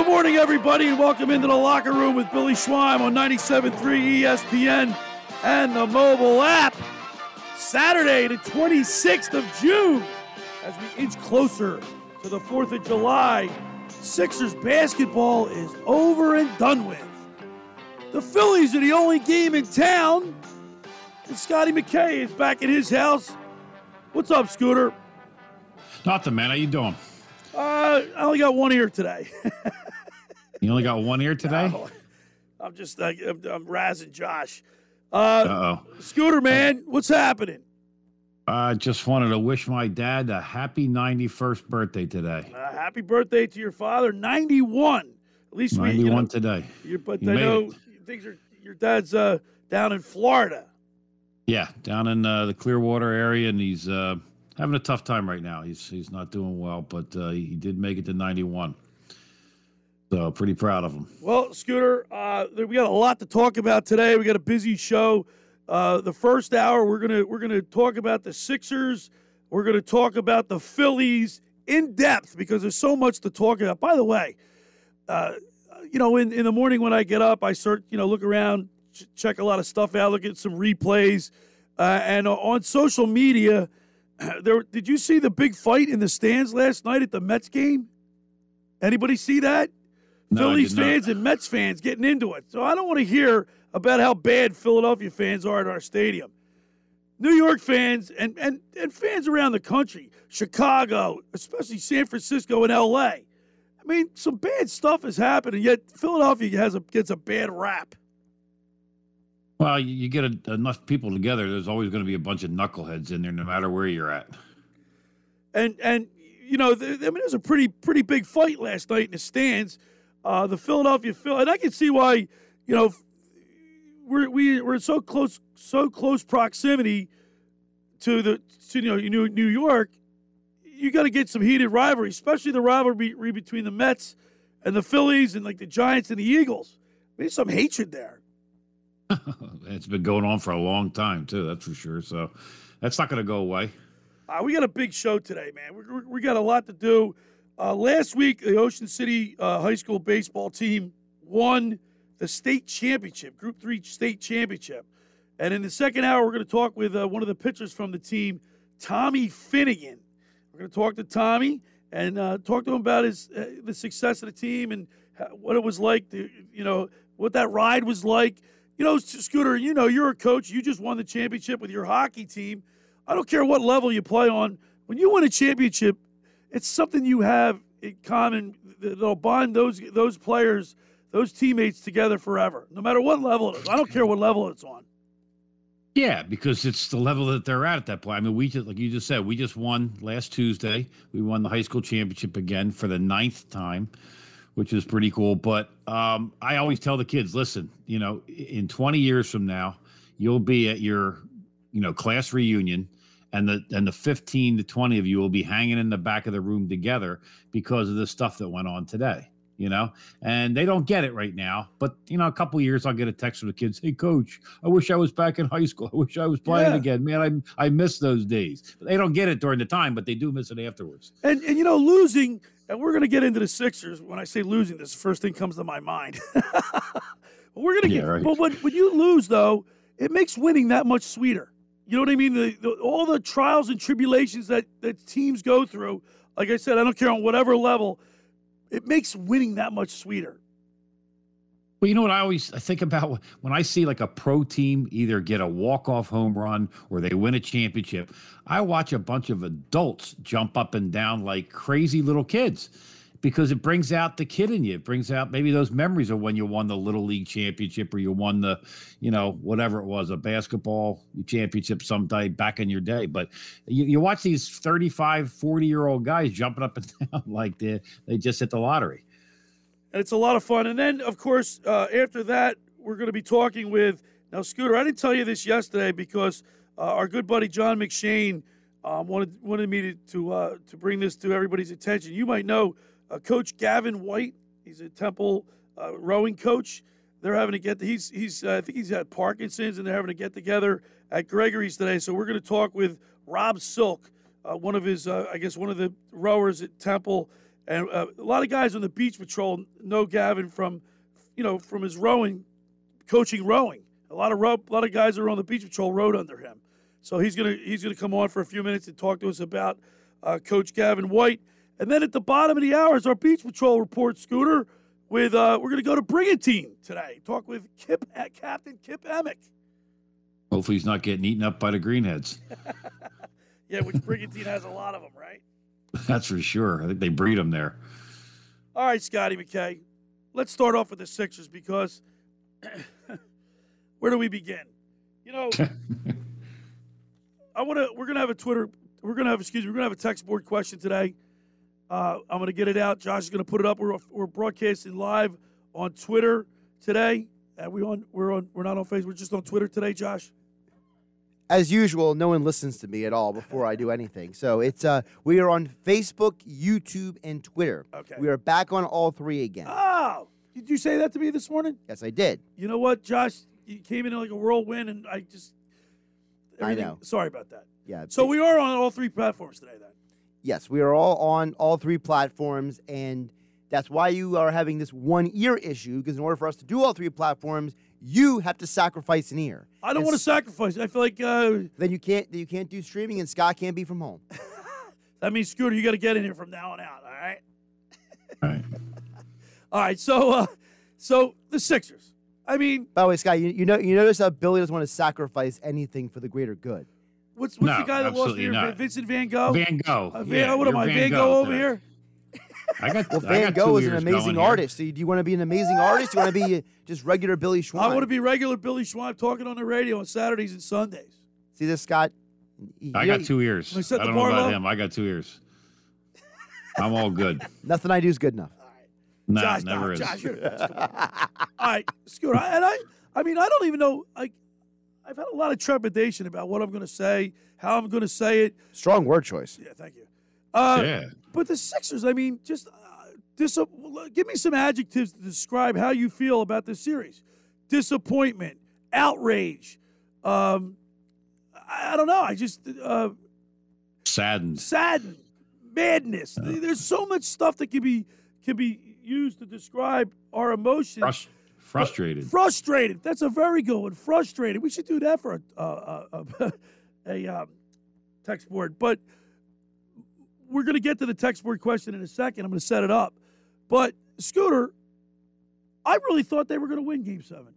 Good morning, everybody, and welcome into the locker room with Billy Schwein on 97.3 ESPN and the mobile app. Saturday, the 26th of June, as we inch closer to the 4th of July, Sixers basketball is over and done with. The Phillies are the only game in town, and Scotty McKay is back at his house. What's up, Scooter? Nothing, man. How you doing? Uh, I only got one ear today. You only got one ear today? Oh, I'm just like I'm, I'm razzing Josh. Uh, oh. Scooter man, what's happening? I just wanted to wish my dad a happy 91st birthday today. Uh, happy birthday to your father, 91. At least we, you 91 know, today. but You I know it. things are your dad's uh, down in Florida. Yeah, down in uh, the Clearwater area, and he's uh, having a tough time right now. He's he's not doing well, but uh, he did make it to 91. So pretty proud of him. Well, Scooter, uh, we got a lot to talk about today. We got a busy show. Uh, the first hour, we're gonna we're gonna talk about the Sixers. We're gonna talk about the Phillies in depth because there's so much to talk about. By the way, uh, you know, in, in the morning when I get up, I start you know look around, ch- check a lot of stuff out, look at some replays, uh, and on social media, there did you see the big fight in the stands last night at the Mets game? Anybody see that? No, Phillies fans and Mets fans getting into it. So I don't want to hear about how bad Philadelphia fans are at our stadium. New York fans and, and, and fans around the country, Chicago, especially San Francisco and LA. I mean, some bad stuff has happened, and yet Philadelphia has a gets a bad rap. Well, you, get a, enough people together, there's always going to be a bunch of knuckleheads in there, no matter where you're at. and and you know, th- I mean, there was a pretty pretty big fight last night in the stands. Uh, the Philadelphia Phil, and I can see why. You know, we're we, we're in so close so close proximity to the to you know New New York. You got to get some heated rivalry, especially the rivalry between the Mets and the Phillies, and like the Giants and the Eagles. There's some hatred there. it's been going on for a long time, too, that's for sure. So that's not going to go away. Uh, we got a big show today, man. We, we, we got a lot to do. Uh, last week, the Ocean City uh, High School baseball team won the state championship, Group Three state championship. And in the second hour, we're going to talk with uh, one of the pitchers from the team, Tommy Finnegan. We're going to talk to Tommy and uh, talk to him about his uh, the success of the team and what it was like to, you know, what that ride was like. You know, Scooter, you know, you're a coach. You just won the championship with your hockey team. I don't care what level you play on. When you win a championship, it's something you have in common that'll bond those those players, those teammates together forever, no matter what level it is. I don't care what level it's on. Yeah, because it's the level that they're at at that point. I mean, we just, like you just said, we just won last Tuesday. We won the high school championship again for the ninth time, which is pretty cool. But um, I always tell the kids, listen, you know, in 20 years from now, you'll be at your, you know, class reunion, and the and the 15 to 20 of you will be hanging in the back of the room together because of the stuff that went on today. You know, and they don't get it right now. But you know, a couple of years, I'll get a text from the kids. Hey, coach, I wish I was back in high school. I wish I was playing Yeah. again. Man, I I miss those days. But they don't get it during the time, but they do miss it afterwards. And and you know, losing, and we're gonna get into the Sixers. When I say losing, this first thing comes to my mind. we're gonna Yeah, get. right. But when when you lose, though, it makes winning that much sweeter. You know what I mean? The, the, all the trials and tribulations that that teams go through. Like I said, I don't care on whatever level. It makes winning that much sweeter. Well, you know what I always think about when I see like a pro team either get a walk-off home run or they win a championship. I watch a bunch of adults jump up and down like crazy little kids because it brings out the kid in you. It brings out maybe those memories of when you won the little league championship or you won the, you know, whatever it was, a basketball championship someday back in your day. But you, you watch these 35, 40 year old guys jumping up and down like they, they just hit the lottery. and it's a lot of fun. And then, of course, uh, after that, we're going to be talking with now Scooter. I didn't tell you this yesterday because uh, our good buddy John McShane um, wanted wanted me to to, uh, to bring this to everybody's attention. You might know uh, Coach Gavin White. He's a Temple uh, rowing coach. They're having to get. He's he's. Uh, I think he's had Parkinson's, and they're having to get together at Gregory's today. So we're going to talk with Rob Silk, uh, one of his, uh, I guess, one of the rowers at Temple, and uh, a lot of guys on the beach patrol know Gavin from, you know, from his rowing, coaching rowing. A lot of row, a lot of guys that are on the beach patrol rowed under him. So he's gonna he's gonna come on for a few minutes and talk to us about uh, Coach Gavin White. And then at the bottom of the hour is our beach patrol report, Scooter. With uh, we're gonna go to Brigantine today. Talk with Kip uh, Captain Kip Emig. Hopefully he's not getting eaten up by the greenheads. Yeah, which Brigantine has a lot of them, right? That's for sure. I think they breed them there. All right, Scotty McKay. Let's start off with the Sixers because where do we begin? You know, I want to. We're gonna have a Twitter. We're gonna have. Excuse me. We're gonna have a text board question today. Uh, I'm gonna get it out. Josh is gonna put it up. We're we're broadcasting live on Twitter today. Uh, we on. We're on. We're not on Facebook. We're just on Twitter today, Josh. as usual, no one listens to me at all before I do anything. So it's uh, we are on Facebook, YouTube, and Twitter. Okay. We are back on all three again. Oh, did you say that to me this morning? yes, I did. You know what, Josh? You came in like a whirlwind, and I just. I know. Sorry about that. Yeah. So we are on all three platforms today, then. Yes, we are all on all three platforms, and that's why you are having this one ear issue. Because in order for us to do all three platforms, you have to sacrifice an ear. I don't want to s- sacrifice. I feel like uh, Then you can't. You can't do streaming, and Scott can't be from home. that means Scooter. You got to get in here from now on out. All right. All right. All right. So, uh, so the Sixers. I mean, By the way, Scott, you, you know you notice how Billy doesn't want to sacrifice anything for the greater good. What's what's No, the guy that lost absolutely here? Vincent Van Gogh. Van Gogh. Uh, Van, Yeah, what am I? Van Van Gogh Gogh over today. here. I got, Well, I Van got Gogh is an amazing artist. So, do you want to be an amazing artist? Do you want to be just regular Billy Schwein? I want to be regular Billy Schwein talking on the radio on Saturdays and Sundays. See this, Scott? He- I got two ears. I I set the don't know about low? him. I got two ears. I'm all good. Nothing I do is good enough. No, Josh, never no, is. Josh, you're the best. Come on. All right, Scooter. I- And I, I mean, I don't even know. Like, I've had a lot of trepidation about what I'm going to say, how I'm going to say it. Strong word choice. Yeah, thank you. Uh, yeah. But the Sixers, I mean, just uh, dis- give me some adjectives to describe how you feel about this series: disappointment, outrage. Um, I, I don't know. I just uh, Saddened. saddened, madness. There's so much stuff that can be can be used to describe our emotions. Frus- frustrated. Frustrated. That's a very good one. Frustrated. We should do that for a a, a, a um, text board. But we're going to get to the text board question in a second. I'm going to set it up. But Scooter, I really thought they were going to win Game Seven,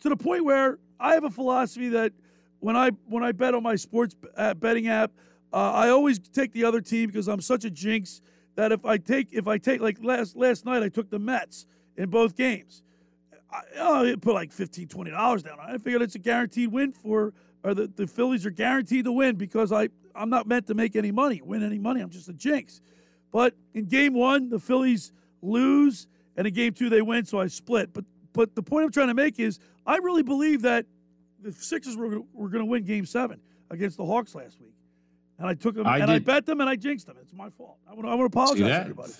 to the point where I have a philosophy that when I when I bet on my sports uh, betting app, uh, I always take the other team because I'm such a jinx that if I take if I take like last last night I took the Mets in both games. I, oh, I put like 15 dollars down. on it. I figured it's a guaranteed win for or the, the Phillies are guaranteed to win because I I'm not meant to make any money, win any money. I'm just a jinx. But in game one, the Phillies lose, and in game two they win, so I split. But but the point I'm trying to make is I really believe that the Sixers were were going to win Game Seven against the Hawks last week, and I took them I and I bet them and I jinxed them. It's my fault. I want to I want to apologize to everybody.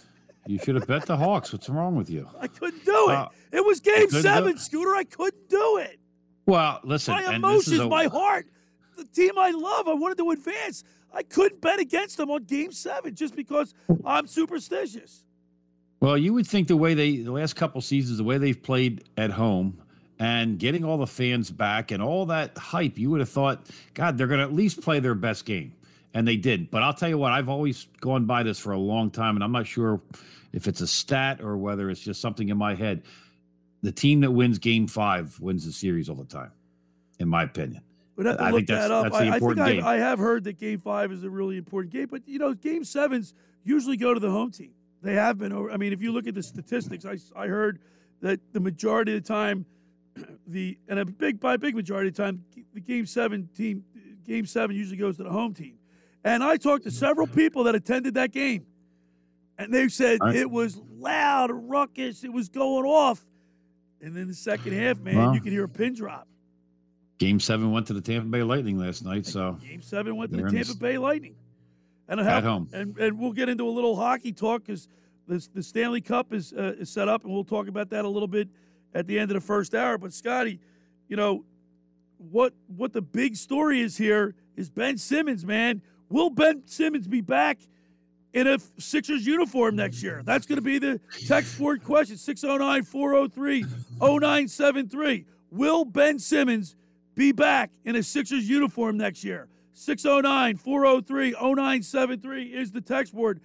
You should have bet the Hawks. What's wrong with you? I couldn't do it. Uh, it was Game Seven. Scooter. I couldn't do it. Well, listen. my and this is emotions, a- my heart, the team I love. I wanted to advance. I couldn't bet against them on Game Seven just because I'm superstitious. Well, you would think the way they the last couple seasons, the way they've played at home and getting all the fans back and all that hype, you would have thought, God, they're going to at least play their best game, and they did. But I'll tell you what, I've always gone by this for a long time, and I'm not sure if it's a stat or whether it's just something in my head. The team that wins Game Five wins the series all the time, in my opinion. To I look think that's- that up. that's the I, I think important I, game. I have heard that Game Five is a really important game, but you know, Game Sevens usually go to the home team. They have been over. I mean, if you look at the statistics, I, I heard that the majority of the time, the and a big by a big majority of the time, the game seven team, game seven usually goes to the home team. And I talked to several people that attended that game, and they said Right. it was loud, ruckus, it was going off. And then the second half, man, Well. you could hear a pin drop. Game seven went to the Tampa Bay Lightning last night, so Game seven went to the Tampa Bay Lightning. And I At have, home. And, and we'll get into a little hockey talk because the, the Stanley Cup is, uh, is set up, and we'll talk about that a little bit at the end of the first hour. But, Scotty, you know, what what the big story is here is Ben Simmons, man. Will Ben Simmons be back in a Sixers uniform next year? That's going to be the text board question 609 403 0973. Will Ben Simmons be back in a Sixers uniform next year? 609 403 0973 is the text board.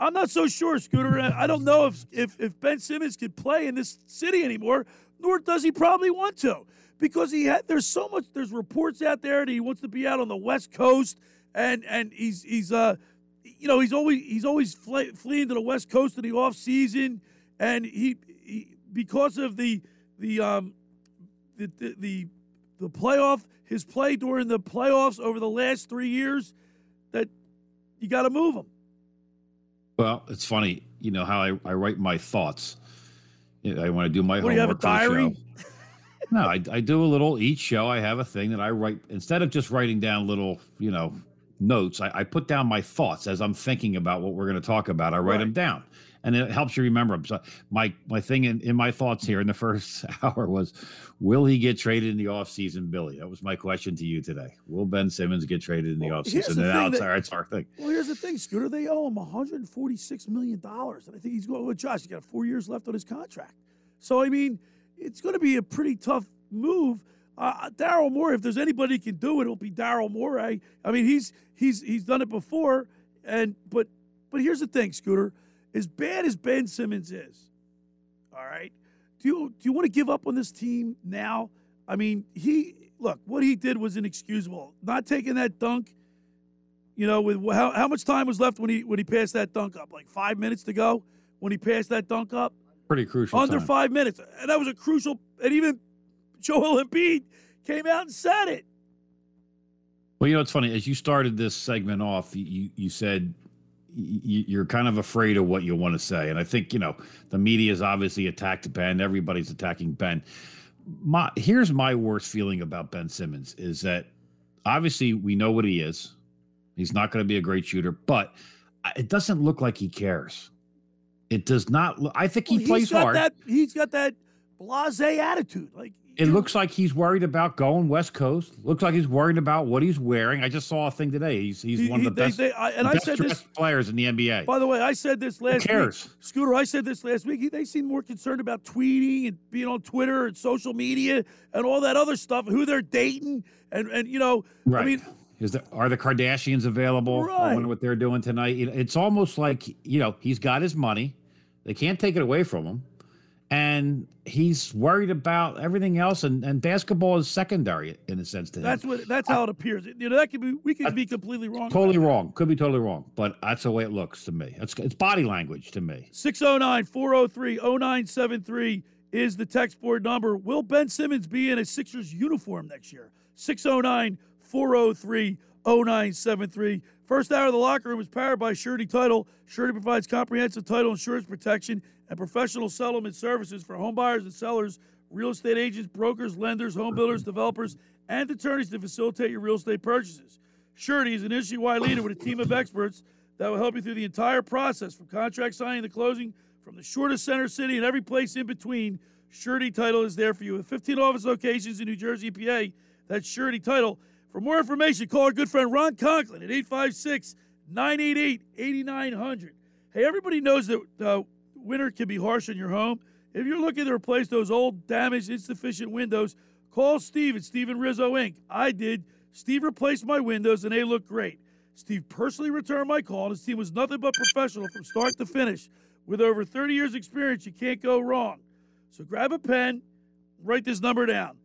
I'm not so sure, Scooter. I don't know if, if, if Ben Simmons could play in this city anymore, nor does he probably want to. Because he had there's so much there's reports out there that he wants to be out on the West Coast and and he's he's uh you know he's always he's always fle- fleeing to the West Coast in the off season and he, he because of the the um the, the the the playoff his play during the playoffs over the last three years that you got to move him. well, it's funny, you know how I, I write my thoughts. I want to do my What, do you have a homework diary? No, I, I do a little each show. I have a thing that I write instead of just writing down little, you know, notes. I, I put down my thoughts as I'm thinking about what we're going to talk about. I write Right. them down, and it helps you remember them. So my my thing in, in my thoughts here in the first hour was, will he get traded in the offseason, Billy? That was my question to you today. Will Ben Simmons get traded in the Well, offseason? the And it's that- our, it's our thing. Well, here's the thing, Scooter. They owe him 146 million dollars, and I think he's going with oh, Josh. He's got four years left on his contract. So I mean, it's going to be a pretty tough move. Uh, Daryl Morey, if there's anybody who can do it, it'll be Daryl Morey. I mean, he's he's he's done it before, and but but here's the thing, Scooter. As bad as Ben Simmons is, all right. Do you do you want to give up on this team now? I mean, he look what he did was inexcusable. Not taking that dunk you know, with how, how much time was left when he when he passed that dunk up? Like five minutes to go when he passed that dunk up. Pretty crucial. Under time. five minutes, and that was a crucial. And even Joel Embiid came out and said it. Well, you know, it's funny. As you started this segment off, you you, said you're kind of afraid of what you want to say, and I think you know the media has obviously attacked Ben. Everybody's attacking Ben. My here's my worst feeling about Ben Simmons is that obviously we know what he is. He's not going to be a great shooter, but it doesn't look like he cares. It does not. Look, I think he Well, plays he's got hard. that. He's got that blasé attitude. Like It looks like he's worried about going West Coast. Looks like he's worried about what he's wearing. I just saw a thing today. He's he's he- one of the they- best, they- I- and I best said this. players in the NBA. By the way, I said this last cares? week. Scooter, I said this last week. He- They seem more concerned about tweeting and being on Twitter and social media and all that other stuff, who they're dating, and and you know, right? I mean, Is there, are the Kardashians available? Right. I wonder what they're doing tonight. It's almost like you know he's got his money. They can't take it away from him, and he's worried about everything else. And, and basketball is secondary in a sense to him. that's what that's how it appears. You know, that could be we could be completely wrong. totally wrong. Could be totally wrong, but that's the way it looks to me. It's it's body language to me. 609 403 0973 is the text board number. Will Ben Simmons be in a Sixers uniform next year? 609 403 0973. First hour of the locker room is powered by Surety Title. Surety provides comprehensive title insurance protection and professional settlement services for home buyers and sellers, real estate agents, brokers, lenders, home builders, developers, and attorneys to facilitate your real estate purchases. Surety is an industry-wide leader with a team of experts that will help you through the entire process from contract signing to closing, from the shortest center city and every place in between. Surety Title is there for you. With 15 office locations in New Jersey, PA, that's Surety Title. For more information, call our good friend Ron Conklin at 856 988 8900. Hey, everybody knows that uh, winter can be harsh on your home. If you're looking to replace those old, damaged, insufficient windows, call Steve at Steven Rizzo Inc. I did. Steve replaced my windows and they look great. Steve personally returned my call, and his team was nothing but professional from start to finish. With over 30 years' experience, you can't go wrong. So grab a pen, write this number down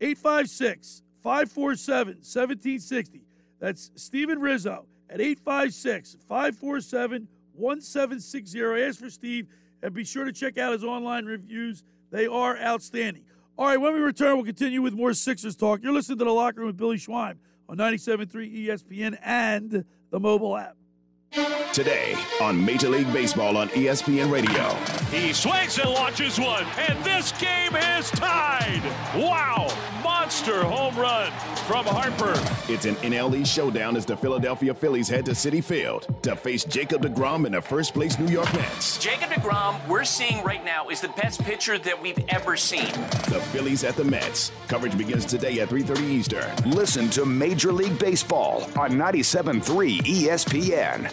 856 547 1760. That's Steven Rizzo at 856 547 1760. Ask for Steve and be sure to check out his online reviews. They are outstanding. All right, when we return, we'll continue with more Sixers talk. You're listening to The Locker Room with Billy Schwein on 97.3 ESPN and the mobile app. Today on Major League Baseball on ESPN Radio. He swings and launches one, and this game is tied. Wow! Monster home run from Harper. It's an NLE showdown as the Philadelphia Phillies head to City Field to face Jacob DeGrom and the first place New York Mets. Jacob DeGrom, we're seeing right now, is the best pitcher that we've ever seen. The Phillies at the Mets. Coverage begins today at 3:30 Eastern. Listen to Major League Baseball on 97.3 ESPN.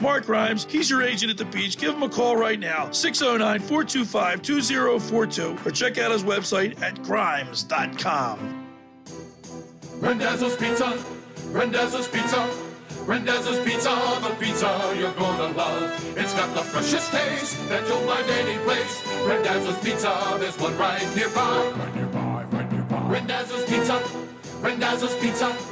Mark Rhymes, he's your agent at the beach. Give him a call right now, 609 425 2042, or check out his website at grimes.com. Randazzo's Pizza, Randazzo's Pizza, Rendezvous Pizza, the pizza you're gonna love. It's got the freshest taste that you'll find any place. Rendezvous Pizza, there's one right nearby. Right nearby, right nearby. Rendezvous Pizza, Rendezvous Pizza.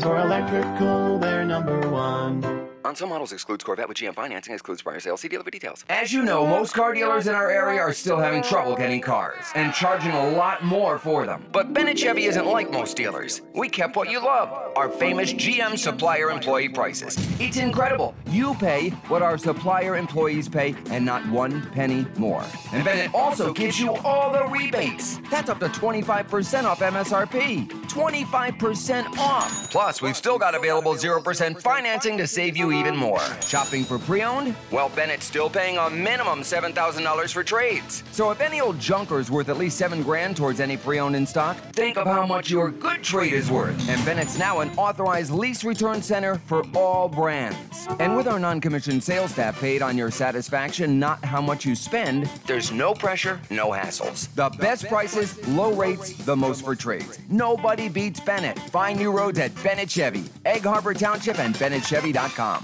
for electrical, they're number one. On some models excludes Corvette with GM financing, excludes prior sales. See dealer for details. As you know, most car dealers in our area are still having trouble getting cars and charging a lot more for them. But Bennett Chevy isn't like most dealers. We kept what you love our famous GM supplier employee prices. It's incredible. You pay what our supplier employees pay and not one penny more. And Bennett also gives you all the rebates. That's up to 25% off MSRP. 25% off. Plus, we've still got available 0% financing to save you even more. Shopping for pre owned? Well, Bennett's still paying a minimum $7,000 for trades. So if any old junker is worth at least seven grand towards any pre owned in stock, think of how much your good trade is worth. And Bennett's now an authorized lease return center for all brands. And with our non commissioned sales staff paid on your satisfaction, not how much you spend, there's no pressure, no hassles. The best prices, low rates, the most for trades. Nobody beats Bennett. Find new roads at Bennett Chevy, Egg Harbor Township, and BennettChevy.com.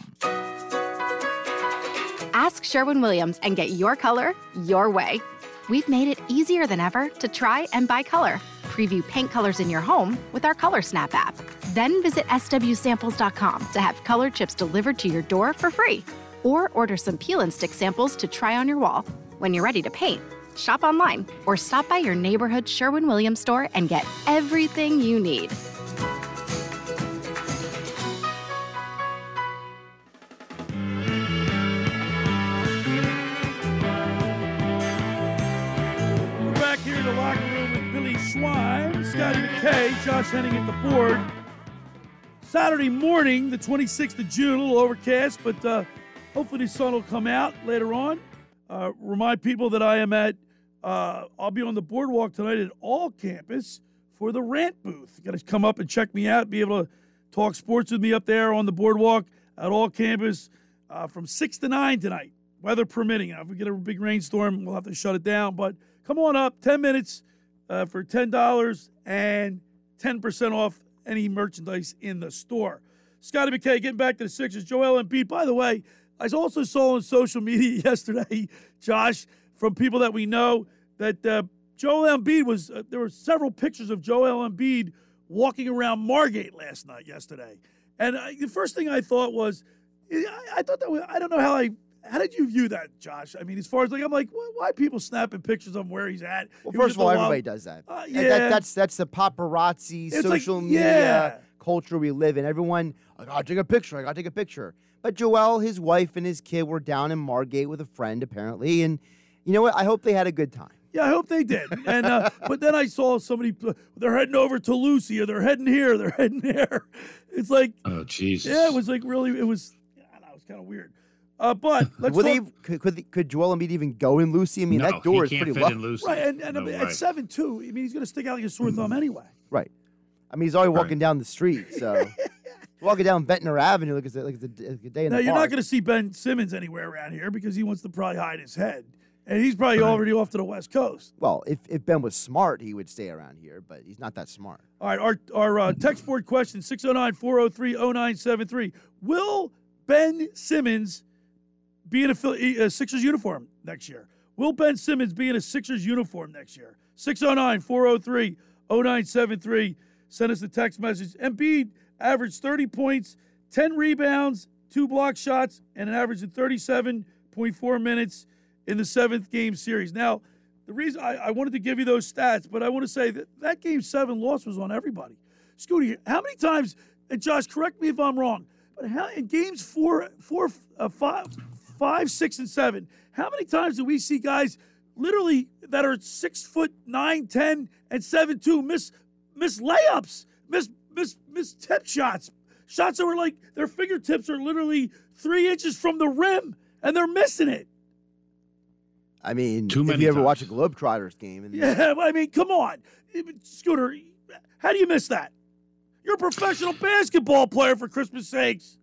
Ask Sherwin Williams and get your color your way. We've made it easier than ever to try and buy color. Preview paint colors in your home with our Color Snap app. Then visit swsamples.com to have color chips delivered to your door for free. Or order some peel and stick samples to try on your wall. When you're ready to paint, shop online or stop by your neighborhood Sherwin Williams store and get everything you need. The locker room with Billy Schwein, Scotty McKay, Josh Henning at the board. Saturday morning, the 26th of June, a little overcast, but uh, hopefully the sun will come out later on. Uh, remind people that I am at, uh, I'll be on the boardwalk tonight at Alcampus for the rant booth. You got to come up and check me out, be able to talk sports with me up there on the boardwalk at Alcampus uh, from 6 to 9 tonight, weather permitting. If we get a big rainstorm, we'll have to shut it down, but come on up, 10 minutes uh, for $10 and 10% off any merchandise in the store. Scotty McKay getting back to the Sixers. Joel Embiid, by the way, I also saw on social media yesterday, Josh, from people that we know, that uh, Joel Embiid was, uh, there were several pictures of Joel Embiid walking around Margate last night, yesterday. And I, the first thing I thought was, I, I thought that was, I don't know how I how did you view that, Josh? I mean, as far as like, I'm like, why, why people snapping pictures of where he's at? Well, He first of all, everybody Wild- does that. Uh, yeah. that- that's that's the paparazzi It's like, social yeah. media culture we live in. Everyone, I gotta take a picture. I gotta take a picture. But Joel, his wife, and his kid were down in Margate with a friend apparently, and you know what? I hope they had a good time. Yeah, I hope they did. And uh, but then I saw somebody they're heading over to Lucy or they're heading here, they're heading there. It's like Oh Jesus! yeah, it was like really it was I don't know, it was kind of weird. Uh, but let's Will talk, they, could, could could Joel Embiid even go in Lucy? I mean, No, that door he is can't pretty fit low. in Lucy. right and, and No at way. seven two. I mean, he's going to stick out like a sore thumb anyway. Right. I mean, he's already walking down the street, so walking down Ventnor Avenue like it's a, like it's a, like a day in Now the you're park. not going to see Ben Simmons anywhere around here because he wants to probably hide his head, and he's probably already off to the West Coast. Well, if, if Ben was smart, he would stay around here, but he's not that smart. All right, our our uh, text board question 609-403-0973. Will Ben Simmons be in a, a Sixers uniform next year? Will Ben Simmons be in a Sixers uniform next year? 609-403-0973. Send us a text message. Embiid averaged 30 points, 10 rebounds, two block shots, and an average of 37.4 minutes in the seventh game series. Now, the reason I, I wanted to give you those stats, but I want to say that that game seven loss was on everybody. Scooty, how many times, and Josh, correct me if I'm wrong, but how in games four, four, uh, five, five, six, and seven, how many times do we see guys literally that are six foot nine, ten, and seven two miss miss layups, miss miss miss tip shots, shots that were like their fingertips are literally three inches from the rim, and they're missing it. I mean, Too if many you ever times. watch a Globetrotters game, and Yeah, I mean, come on, Scooter, how do you miss that? You're a professional basketball player, for Christmas sakes.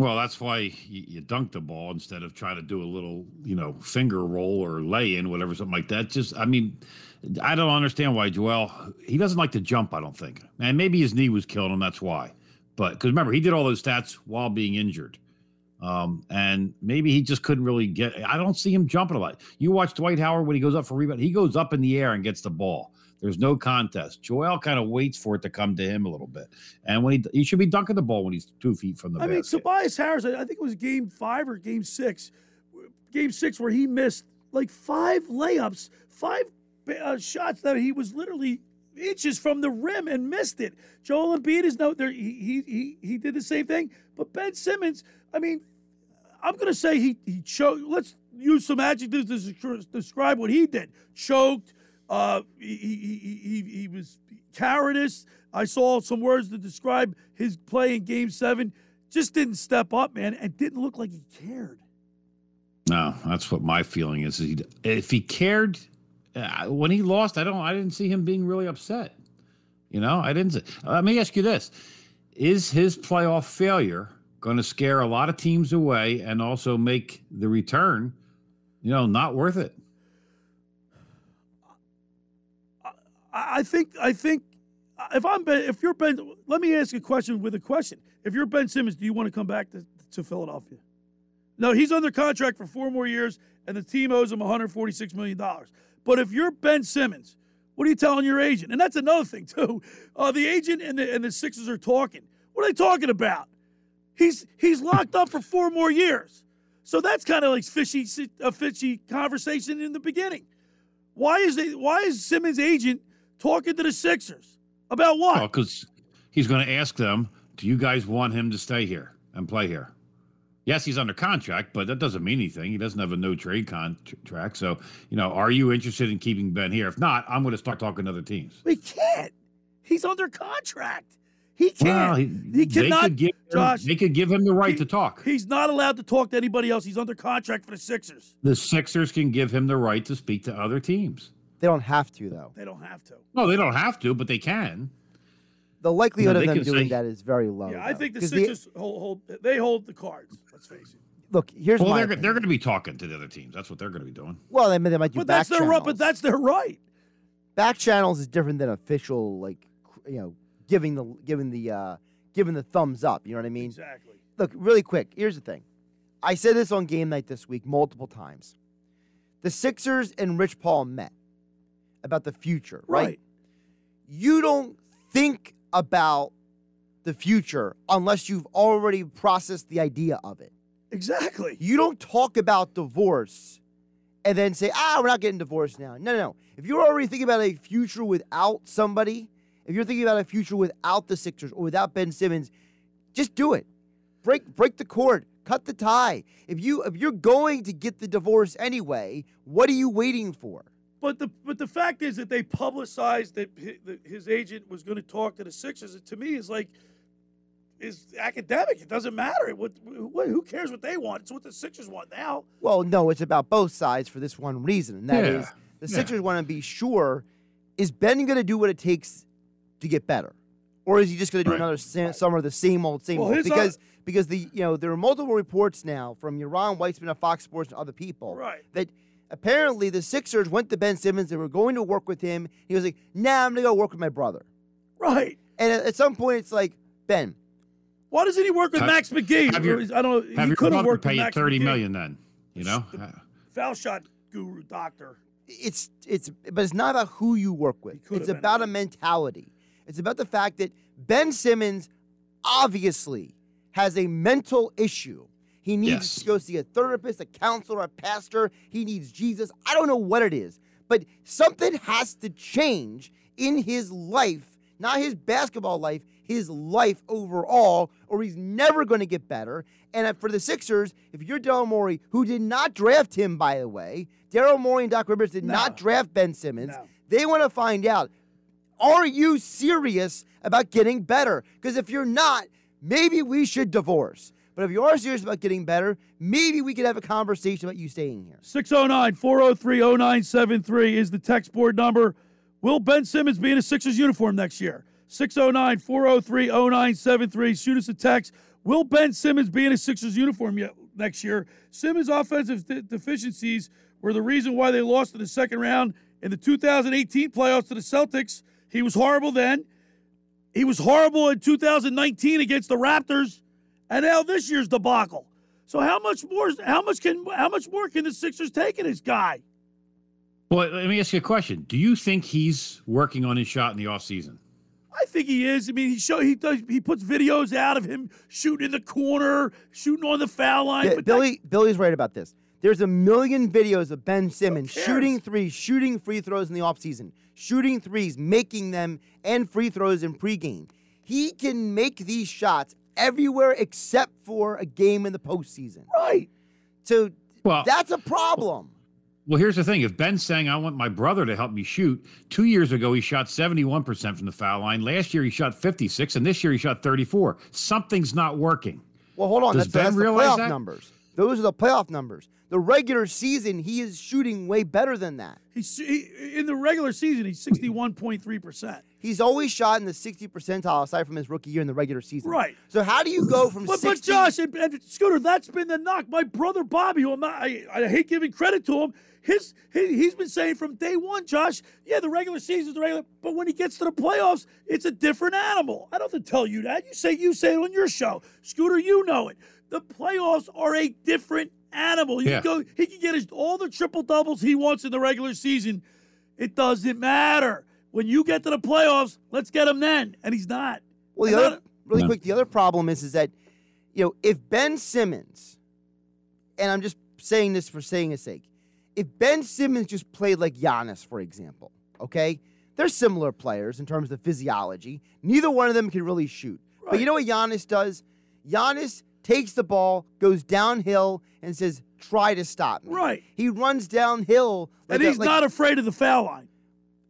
Well, that's why you, you dunk the ball instead of trying to do a little, you know, finger roll or lay in, whatever, something like that. Just, I mean, I don't understand why Joel. He doesn't like to jump. I don't think, and maybe his knee was killing him. That's why. But because remember, he did all those stats while being injured, um, and maybe he just couldn't really get. I don't see him jumping a lot. You watch Dwight Howard when he goes up for rebound. He goes up in the air and gets the ball. There's no contest. Joel kind of waits for it to come to him a little bit, and when he he should be dunking the ball when he's two feet from the I mean, basket. Tobias Harris, I think it was game five or game six, game six where he missed like five layups, five uh, shots that he was literally inches from the rim and missed it. Joel Embiid is no there. He he he, he did the same thing, but Ben Simmons, I mean, I'm going to say he he choked. Let's use some adjectives to describe what he did. Choked. Uh, he, he, he, he, was cowardice. I saw some words to describe his play in Game Seven. Just didn't step up, man, and didn't look like he cared. No, that's what my feeling is. He, if he cared uh, when he lost, I don't. I didn't see him being really upset. You know, I didn't. See, let me ask you this: Is his playoff failure going to scare a lot of teams away and also make the return, you know, not worth it? I think I think if I'm Ben, if you're Ben, let me ask you a question with a question. If you're Ben Simmons, do you want to come back to, to Philadelphia? No, he's under contract for four more years, and the team owes him 146 million dollars. But if you're Ben Simmons, what are you telling your agent? And that's another thing too. Uh, the agent and the and the Sixers are talking. What are they talking about? He's he's locked up for four more years. So that's kind of like fishy a fishy conversation in the beginning. Why is they, why is Simmons' agent talking to the Sixers about what? Oh, because he's going to ask them, "Do you guys want him to stay here and play here?" Yes, he's under contract, but that doesn't mean anything. He doesn't have a no trade contract. So, you know, are you interested in keeping Ben here? If not, I'm going to start talking to other teams. He can't. He's under contract. He can't. Well, he, he- they cannot. could give him- Josh, they could give him the right to talk. He's not allowed to talk to anybody else. He's under contract for the Sixers. The Sixers can give him the right to speak to other teams. They don't have to though. They don't have to. No, they don't have to, but they can. The likelihood No, of them doing say- that is very low. Yeah, I think the Sixers hold, hold. They hold the cards. Let's face it. look, here's well, my they're opinion. they're going to be talking to the other teams. That's what they're going to be doing. well, they, they might do But back that's their right. channels. But that's their right. back channels is different than official, like you know, giving the giving the uh, giving the thumbs up. You know what I mean? Exactly. Look, really quick. Here's the thing. I said this on game night this week multiple times. The Sixers and Rich Paul met about the future, right? Right. You don't think about the future unless you've already processed the idea of it. Exactly. You don't talk about divorce and then say, ah, we're not getting divorced now. No, no, no. If you're already thinking about a future without somebody, if you're thinking about a future without the Sixers or without Ben Simmons, just do it. Break break the cord. Cut the tie. If you if you're going to get the divorce anyway, what are you waiting for? But the but the fact is that they publicized that his agent was going to talk to the Sixers. It, to me, is like is academic. It doesn't matter. What, what who cares what they want? It's what the Sixers want now. Well, no, it's about both sides for this one reason, and that is Yeah. the Yeah. Sixers want to be sure is Ben going to do what it takes to get better, or is he just going to do Right. another sa- summer of the same old, same Well, old? his uh, Because because the you know there are multiple reports now from Yaron Weitzman of Fox Sports and other people Right. that apparently the Sixers went to Ben Simmons. They were going to work with him. He was like, "Nah, I'm going to go work with my brother." Right. And at, at some point, it's like Ben. Why doesn't he work with Have- Max McGee? have your- I don't know. Have He could have brother worked pay with you Max thirty McGee. million then. You know. Foul shot guru doctor. it's it's but it's not about who you work with. It's about a mentality. It's about the fact that Ben Simmons obviously has a mental issue. He needs Yes. to go see a therapist, a counselor, a pastor. He needs Jesus. I don't know what it is, but something has to change in his life, not his basketball life, his life overall, or he's never going to get better. And for the Sixers, if you're Daryl Morey, who did not draft him, by the way, Daryl Morey and Doc Rivers did not draft Ben Simmons. They want to find out are you serious about getting better? Because if you're not, maybe we should divorce. But if you are serious about getting better, maybe we could have a conversation about you staying here. 609 403 0973 is the text board number. Will Ben Simmons be in a Sixers uniform next year? 609 403 0973. Shoot us a text. Will Ben Simmons be in a Sixers uniform yet next year? Simmons' offensive de- deficiencies were the reason why they lost in the second round in the 2018 playoffs to the Celtics. He was horrible then. He was horrible in 2019 against the Raptors, and now this year's debacle. So how much more? How much can? How much more can the Sixers take in this guy? Well, let me ask you a question. Do you think he's working on his shot in the offseason? I think he is. I mean, he show he does he puts videos out of him shooting in the corner, shooting on the foul line. Yeah, but Billy, Billy's right about this. There's a million videos of Ben Simmons shooting threes, shooting free throws in the offseason, shooting threes, making them, and free throws in pregame. He can make these shots everywhere except for a game in the postseason. Right. So Well- that's a problem. Well, here's the thing. If Ben's saying, I want my brother to help me shoot, two years ago he shot 71% from the foul line. Last year he shot 56, and this year he shot 34. Something's not working. Well, hold on. Does That's, Ben that's the realize playoff that? numbers. Those are the playoff numbers. The regular season, he is shooting way better than that. He's he, in the regular season. He's sixty one point three percent. He's always shot in the 60 percentile aside from his rookie year in the regular season. Right. So how do you go from But, but Josh and, and Scooter, that's been the knock. My brother Bobby, who I'm not, I, I hate giving credit to him. His he, he's been saying from day one, Josh. Yeah, the regular season's the regular, but when he gets to the playoffs, it's a different animal. I don't have to tell you that. You say you say it on your show, Scooter. You know it. The playoffs are a different animal. He Yeah. can go. He can get his, all the triple doubles he wants in the regular season. It doesn't matter. When you get to the playoffs, let's get him then. And he's not. Well, the And other, not- really No. quick, the other problem is is that, you know, if Ben Simmons, and I'm just saying this for saying his sake, if Ben Simmons just played like Giannis, for example, okay, they're similar players in terms of physiology. Neither one of them can really shoot. But you know what Giannis does? Giannis takes the ball, goes downhill, and says, "Try to stop me." Right. He runs downhill, like and a- he's like- not afraid of the foul line.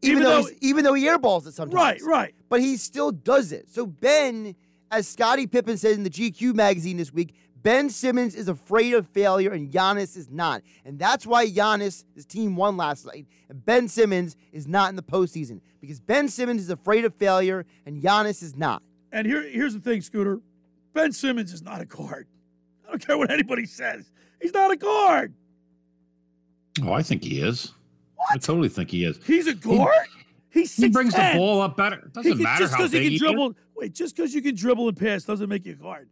Even, even though, though- even though he airballs it sometimes. Right, right. But he still does it. So Ben, as Scottie Pippen said in the GQ magazine this week, Ben Simmons is afraid of failure and Giannis is not. And that's why Giannis, his team won last night, and Ben Simmons is not in the postseason. Because Ben Simmons is afraid of failure and Giannis is not. And here, here's the thing, Scooter. Ben Simmons is not a guard. I don't care what anybody says. He's not a guard. Oh, I think he is. I totally think he is. He's a guard. He's He brings the ball up better. He Doesn't can- matter just how he big can he is. Wait, just because you can dribble and pass doesn't make you a guard.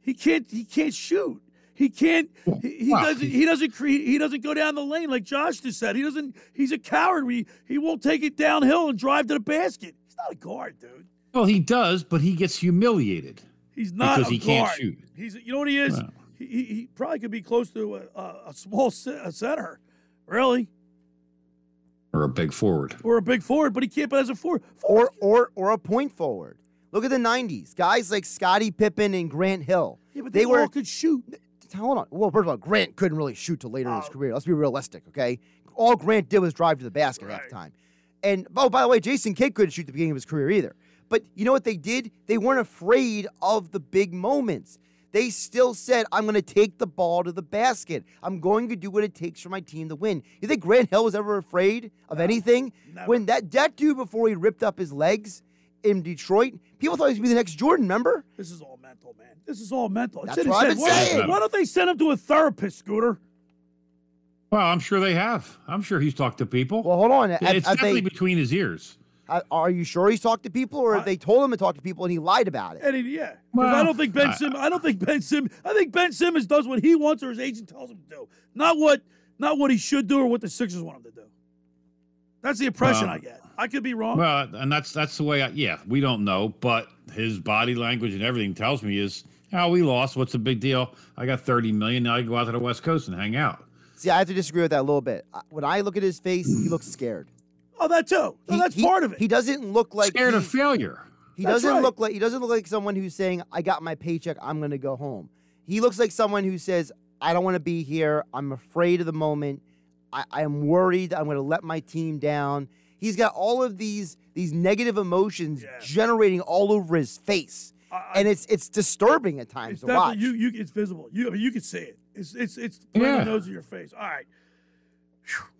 He can't. He can't shoot. He can't. He, he well, doesn't. He doesn't create. He doesn't go down the lane like Josh just said. He doesn't. He's a coward. He he won't take it downhill and drive to the basket. He's not a guard, dude. Well, he does, but he gets humiliated. He's not because a he can't shoot. He's. You know what he is? Well. He, he, he probably could be close to a, a, a small ce- a center, really, Or a big forward. or a big forward. But he can't play as a forward. or or or a point forward. Look at the '90s, guys like Scottie Pippen and Grant Hill. Yeah, but they, they were all could shoot. Hold on. Well, first of all, Grant couldn't really shoot till later in Oh. his career. Let's be realistic, okay? All Grant did was drive to the basket half the time. And oh, by the way, Jason Kidd couldn't shoot at the beginning of his career either. But you know what they did? They weren't afraid of the big moments. They still said, I'm going to take the ball to the basket. I'm going to do what it takes for my team to win. You think Grant Hill was ever afraid of anything? When that, that dude, before he ripped up his legs in Detroit, people thought he was going to be the next Jordan, remember? This is all mental, man. This is all mental. That's in his what I've been Why- saying. Why don't they send him to a therapist, Scooter? Well, I'm sure they have. I'm sure he's talked to people. Well, hold on. it's Have- have definitely they- between his ears. Are you sure he's talked to people, or they told him to talk to people and he lied about it? And he, yeah, 'Cause I Well, don't think Ben I- Simmons. I don't think Ben Simmons. I think Ben Simmons does what he wants or his agent tells him to do, not what not what he should do or what the Sixers want him to do. That's the impression Well, I get. I could be wrong. Well, and that's that's the way. I, yeah, we don't know, but his body language and everything tells me is, "Oh, we lost. What's the big deal? I got thirty million. Now I can go out to the West Coast and hang out." See, I have to disagree with that a little bit. When I look at his face, he looks scared. Oh, that too. No, He- that's he- part of it. He doesn't look like Scared he, of failure. He That's doesn't right. look like he doesn't look like someone who's saying, "I got my paycheck. I'm going to go home." He looks like someone who says, "I don't want to be here. I'm afraid of the moment. I, I am worried. I'm going to let my team down." He's got all of these these negative emotions generating all over his face, and it's it's disturbing at times It's to watch. you. You. It's visible. You. I mean, you can see it. It's it's it's right Yeah. the nose of your face. All right.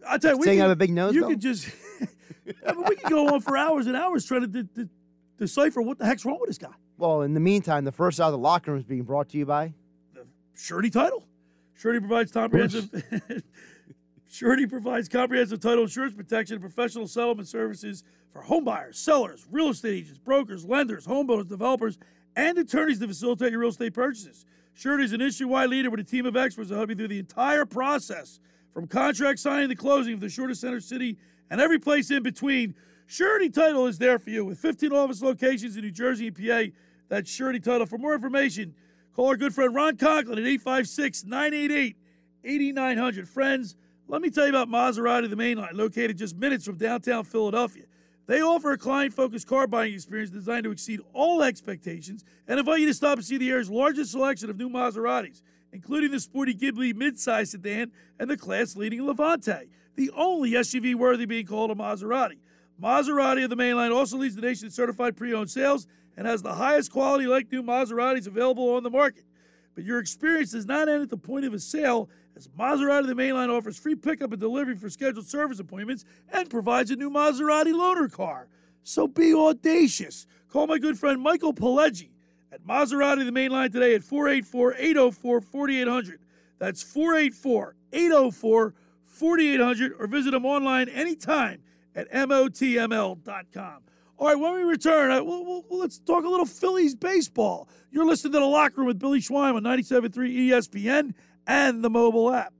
I tell you, we Saying I can- have a big nose, You Bill? could just. I mean, we can go on for hours and hours trying to de- de- decipher what the heck's wrong with this guy. Well, in the meantime, the first out of the locker room is being brought to you by. Surety title. Surety provides comprehensive. Surety provides comprehensive title insurance protection and professional settlement services for homebuyers, sellers, real estate agents, brokers, lenders, homeowners, developers, and attorneys to facilitate your real estate purchases. Surety is an industry-wide leader with a team of experts to help you through the entire process, from contract signing to closing of the shortest center city and every place in between. Surety Title is there for you with 15 office locations in New Jersey and PA. That's Surety Title. For more information, call our good friend Ron Conklin at 856 988 8900. Friends, let me tell you about Maserati, the main line, located just minutes from downtown Philadelphia. They offer a client focused car buying experience designed to exceed all expectations and invite you to stop and see the area's largest selection of new Maseratis, including the sporty Ghibli midsize sedan and the class leading Levante, the only SUV worthy being called a Maserati. Maserati of the main line also leads the nation in certified pre owned sales and has the highest quality like new Maseratis available on the market. But your experience does not end at the point of a sale, as Maserati of the Mainline offers free pickup and delivery for scheduled service appointments and provides a new Maserati loaner car. So be audacious. Call my good friend Michael Pileggi at Maserati the Mainline today at 484 804 4800. That's 484 804 4800 or visit them online anytime at MOTML.com. All right, when we return, we'll- let's talk a little Phillies baseball. You're listening to The Locker Room with Billy Schwein on 97.3 ESPN and the mobile app.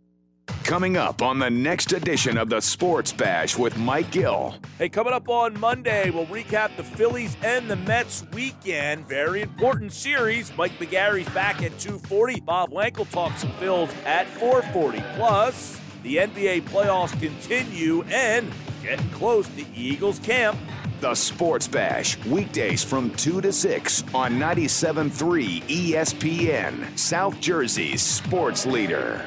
Coming up on the next edition of the Sports Bash with Mike Gill. Hey, coming up on Monday, we'll recap the Phillies and the Mets weekend. Very important series. Mike McGarry's back at 240. Bob Wankel talks some Phils at 440. Plus, the NBA playoffs continue and getting close to Eagles camp. The Sports Bash, weekdays from 2 to 6 on 97.3 ESPN, South Jersey's sports leader.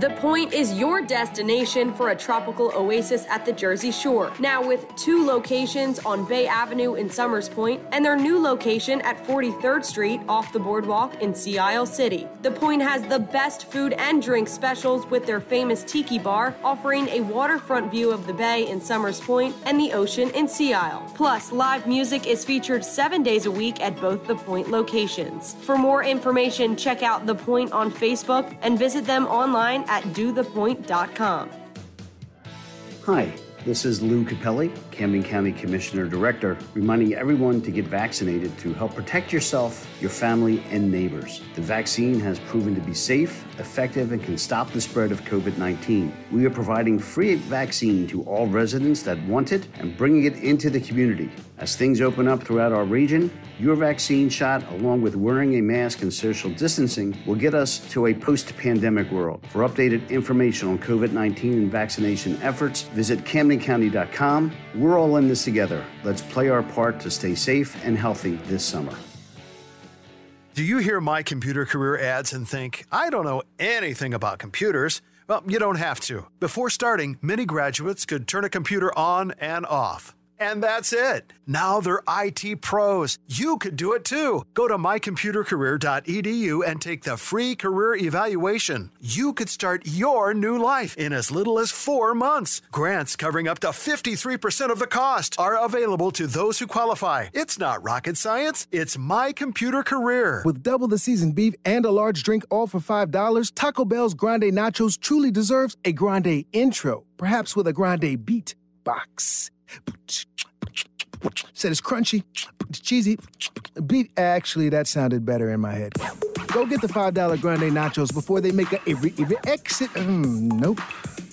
The Point is your destination for a tropical oasis at the Jersey Shore. Now, with two locations on Bay Avenue in Somers Point and their new location at 43rd Street off the boardwalk in Sea Isle City. The Point has the best food and drink specials with their famous tiki bar, offering a waterfront view of the bay in Somers Point and the ocean in Sea Isle. Plus, live music is featured seven days a week at both the Point locations. For more information, check out The Point on Facebook and visit them online at dothepoint.com. Hi, this is Lou Cappelli, Camden County Commissioner Director, reminding everyone to get vaccinated to help protect yourself, your family, and neighbors. The vaccine has proven to be safe, effective, and can stop the spread of COVID 19. We are providing free vaccine to all residents that want it and bringing it into the community. As things open up throughout our region, your vaccine shot, along with wearing a mask and social distancing, will get us to a post pandemic world. For updated information on COVID 19 and vaccination efforts, visit CamdenCounty.com. We're all in this together. Let's play our part to stay safe and healthy this summer. Do you hear my computer career ads and think, I don't know anything about computers? Well, you don't have to. Before starting, many graduates could turn a computer on and off. And that's it. Now they're IT pros. You could do it too. Go to mycomputercareer.edu and take the free career evaluation. You could start your new life in as little as four months. Grants covering up to 53% of the cost are available to those who qualify. It's not rocket science, it's My Computer Career. With double the seasoned beef and a large drink all for $5, Taco Bell's Grande Nachos truly deserves a Grande intro, perhaps with a Grande beat box. Said it's crunchy, it's cheesy. Beef. Actually, that sounded better in my head. Go get the $5 Grande Nachos before they make a every, every exit. Mm, nope.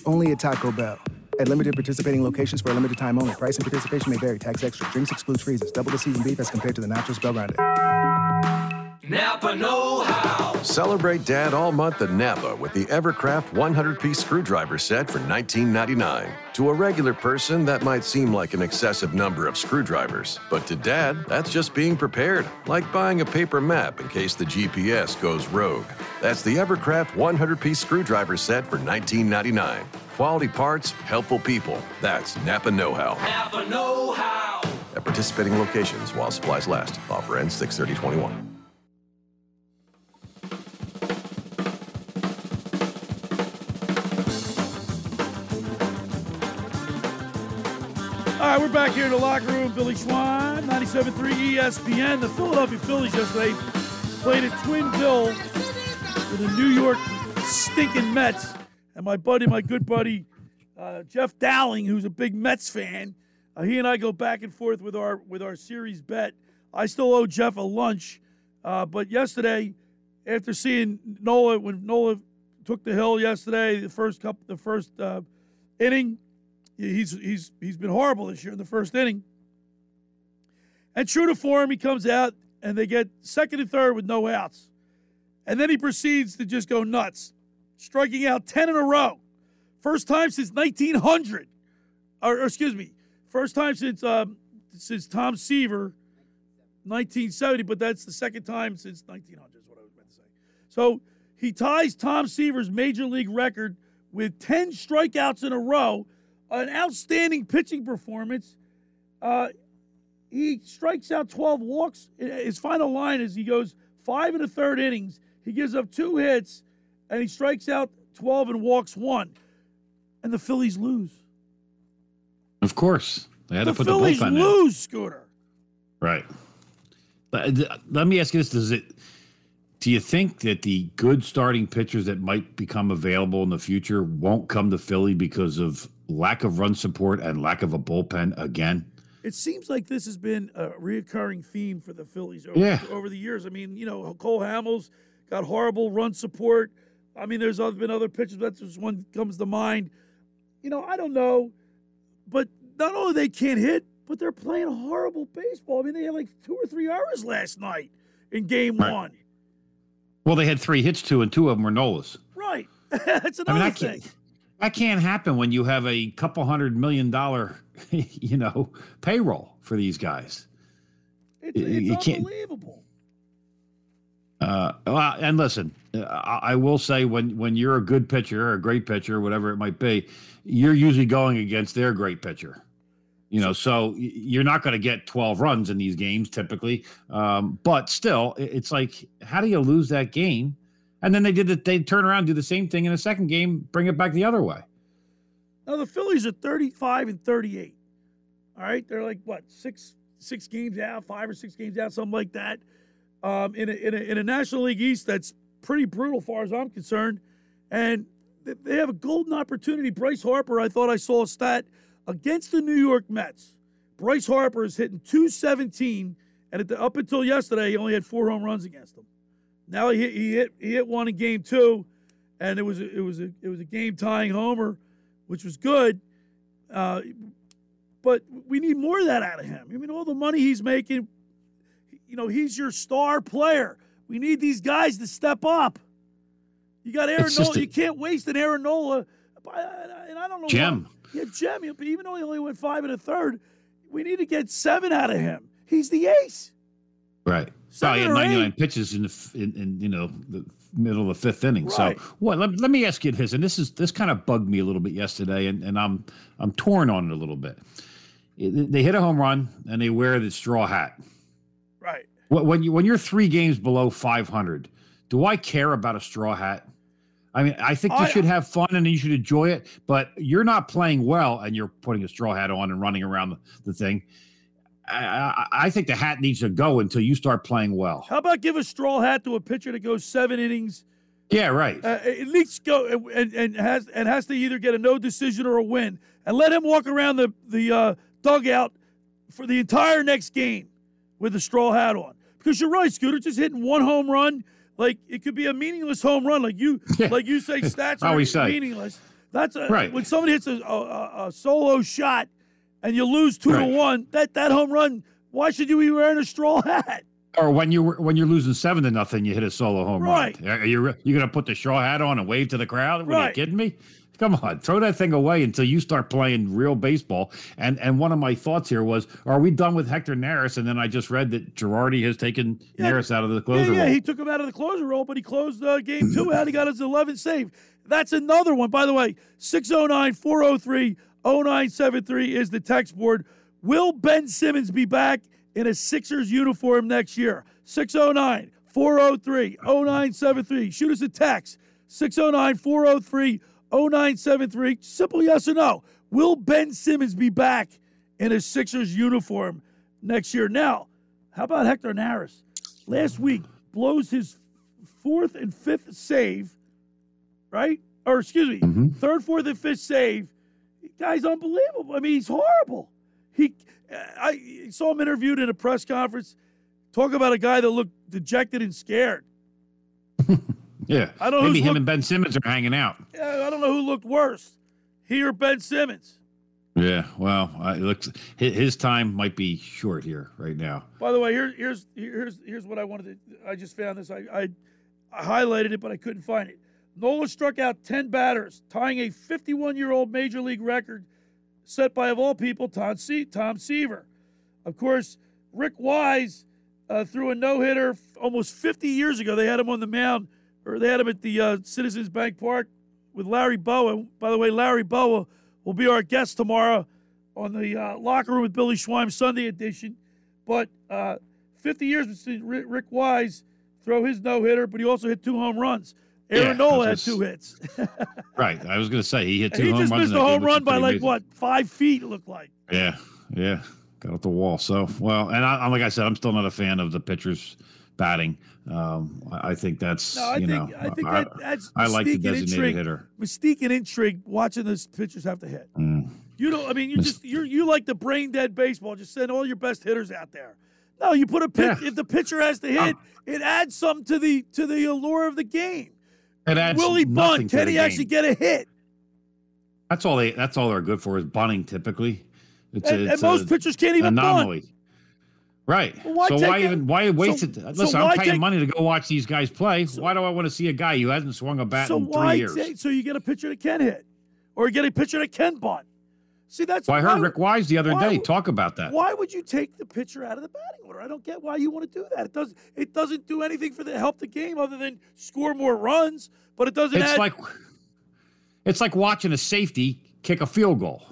Only at Taco Bell. At limited participating locations for a limited time only. Price and participation may vary. Tax extra. Drinks excludes freezes. Double the seasoned beef as compared to the Nachos Bell Grande. Napa Know How. Celebrate Dad all month at Napa with the Evercraft 100 piece screwdriver set for $19.99. To a regular person, that might seem like an excessive number of screwdrivers, but to Dad, that's just being prepared, like buying a paper map in case the GPS goes rogue. That's the Evercraft 100 piece screwdriver set for $19.99. Quality parts, helpful people. That's Napa Know How. Napa Know How. At participating locations while supplies last. Offer ends 63021. All right, we're back here in the locker room. Billy Schwein, 97.3 ESPN. The Philadelphia Phillies yesterday played at Twin Bill with the New York stinking Mets. And my buddy, my good buddy, uh, Jeff Dowling, who's a big Mets fan, uh, he and I go back and forth with our with our series bet. I still owe Jeff a lunch, uh, but yesterday, after seeing Nola when Nola took the hill yesterday, the first couple, the first uh, inning, he's he's he's been horrible this year in the first inning. And true to form, he comes out and they get second and third with no outs. And then he proceeds to just go nuts, striking out 10 in a row. First time since 1900. Or, or excuse me, first time since um, since Tom Seaver, 1970, but that's the second time since 1900 is what I was meant to say. So he ties Tom Seaver's major league record with 10 strikeouts in a row an outstanding pitching performance. Uh, he strikes out 12 walks. His final line is he goes five and a third innings. He gives up two hits, and he strikes out 12 and walks one. And the Phillies lose. Of course. They had the to put Phillies the bullpen in. lose, Scooter. Right. But, uh, Let me ask you this: Does it? Do you think that the good starting pitchers that might become available in the future won't come to Philly because of lack of run support and lack of a bullpen again? it seems like this has been a reoccurring theme for the Phillies over, Yeah. over the years. I mean, you know, Cole Hamels got horrible run support. I mean, there's other, been other pitchers. That's just one comes to mind. You know, I don't know, but not only they can't hit, but they're playing horrible baseball. I mean, they had like two or three errors last night in Game Right. One. Well, they had three hits too, and two of them were Nolas. Right. That's I another mean, I thing. can't. That can't happen when you have a couple hundred million dollar, you know, payroll for these guys. It's, it's unbelievable. Uh, well, and listen, I, I will say when when you're a good pitcher or a great pitcher, whatever it might be, you're usually going against their great pitcher. You know, so you're not going to get 12 runs in these games typically. Um, but still, it's like, how do you lose that game? And then they did it. They turn around, do the same thing in the second game, bring it back the other way. Now the Phillies are 35 and 38. All right, they're like what six six games out, five or six games out, something like that. Um, in a, in a in a National League East that's pretty brutal, far as I'm concerned, and they have a golden opportunity. Bryce Harper, I thought I saw a stat against the New York Mets. Bryce Harper is hitting 217, and the, up until yesterday, he only had four home runs against them. Now he hit, he hit he hit one in game two, and it was a, it was a it was a game tying homer, which was good. Uh, but we need more of that out of him. I mean, all the money he's making, you know, he's your star player. We need these guys to step up. You got Aaron Nola. a- you can't waste an Aaron Nola. And I don't know. Gem. why- Yeah, Gem. Even though he only went five and a third, we need to get seven out of him. He's the ace. Right. He had 99 eight. pitches in the in, in you know the middle of the fifth inning. Right. So what? Let, let me ask you this, and this is this kind of bugged me a little bit yesterday, and, and I'm I'm torn on it a little bit. It- they hit a home run and they wear the straw hat. Right. Wh- When you when you're three games below 500, do I care about a straw hat? I mean, I think you I- should have fun and you should enjoy it, but you're not playing well and you're putting a straw hat on and running around the, the thing. I, I, I think the hat needs to go until you start playing well. How about give a straw hat to a pitcher that goes seven innings? Yeah, right. Uh, at least go and, and has and has to either get a no decision or a win, and let him walk around the the uh, dugout for the entire next game with a straw hat on. Because you're right, Scooter, just hitting one home run, like it could be a meaningless home run, like you like you say stats are say. meaningless. That's a, Right. when somebody hits a, a- a solo shot and you lose two Right. to one. That that home run. Why should you be wearing a straw hat? Or when you when you're losing seven to nothing, you hit a solo home Right. run. Are you you gonna put the straw hat on and wave to the crowd? What, Are you kidding me? Come on, throw that thing away until you start playing real baseball. And and one of my thoughts here was, are we done with Hector Neris? And then I just read that Girardi has taken Neris out of the closer yeah, yeah, role. he took him out of the closer role, but he closed uh, game two out. He got his 11th save. That's another one. By the way, 609 403 0973 is the text board. Will Ben Simmons be back in a Sixers uniform next year? 609 403 0973. Shoot us a text 609 403 0973. Simple yes or no. Will Ben Simmons be back in a Sixers uniform next year? Now, how about Hector Neris? Last week, blows his fourth and fifth save, right? Or excuse me, mm-hmm. third, fourth, and fifth save. Guy's unbelievable. I mean, he's horrible. He, I saw him interviewed in a press conference. Talk about a guy that looked dejected and scared. yeah, I don't know maybe him look- and Ben Simmons are hanging out. Yeah, I don't know who looked worse, he or Ben Simmons. Yeah, well, it looks his, his time might be short here right now. By the way, here, here's here's here's what I wanted to. I just found this. I, I I highlighted it, but I couldn't find it. Nola struck out 10 batters, tying a 51 year old major league record set by, of all people, Tom, Se- Tom Seaver. Of course, Rick Wise uh, threw a no hitter almost 50 years ago. They had him on the mound, or they had him at the uh, Citizens Bank Park with Larry Bowa. By the way, Larry Bowa will be our guest tomorrow on the uh, locker room with Billy Schweim Sunday edition. But uh, 50 years since Rick Rick Wise throw his no hitter, but he also hit two home runs. Aaron Yeah, Nola had that's two hits. Right, I was going to say he hit And two he home just runs. missed in a that game, home run by like amazing. what five feet? It looked like. Yeah, yeah, got off the wall. So well, and I, like I said, I'm still not a fan of the pitchers batting. Um, I, I think that's No, I you think know, I think that adds I like the and designated intrigue. hitter. Mystique and intrigue watching those pitchers have to hit. Mm. You don't. I mean, you just you you like the brain dead baseball. Just send all your best hitters out there. No, you put a pitch. If the pitcher has to hit, it adds something to the to the allure of the game. It adds Will bunt? Can he actually get a hit? That's all they. That's all they're good for is bunting. Typically, it's And- a, and most a pitchers can't even bunt. Right. Well, why so why it- even why waste so- it? Listen, why I'm paying take- money to go watch these guys play. why do I want to see a guy who hasn't swung a bat So in three why? years? Say, so you get a pitcher that can hit, or you get a pitcher that can bunt. See, that's well, I why- heard Rick Wise the other why day talk about that. Why would you take the pitcher out of the batting order? I don't get why you want to do that. It does. It doesn't do anything for the help the game other than score more runs. But it doesn't. It's add, like it's like watching a safety kick a field goal.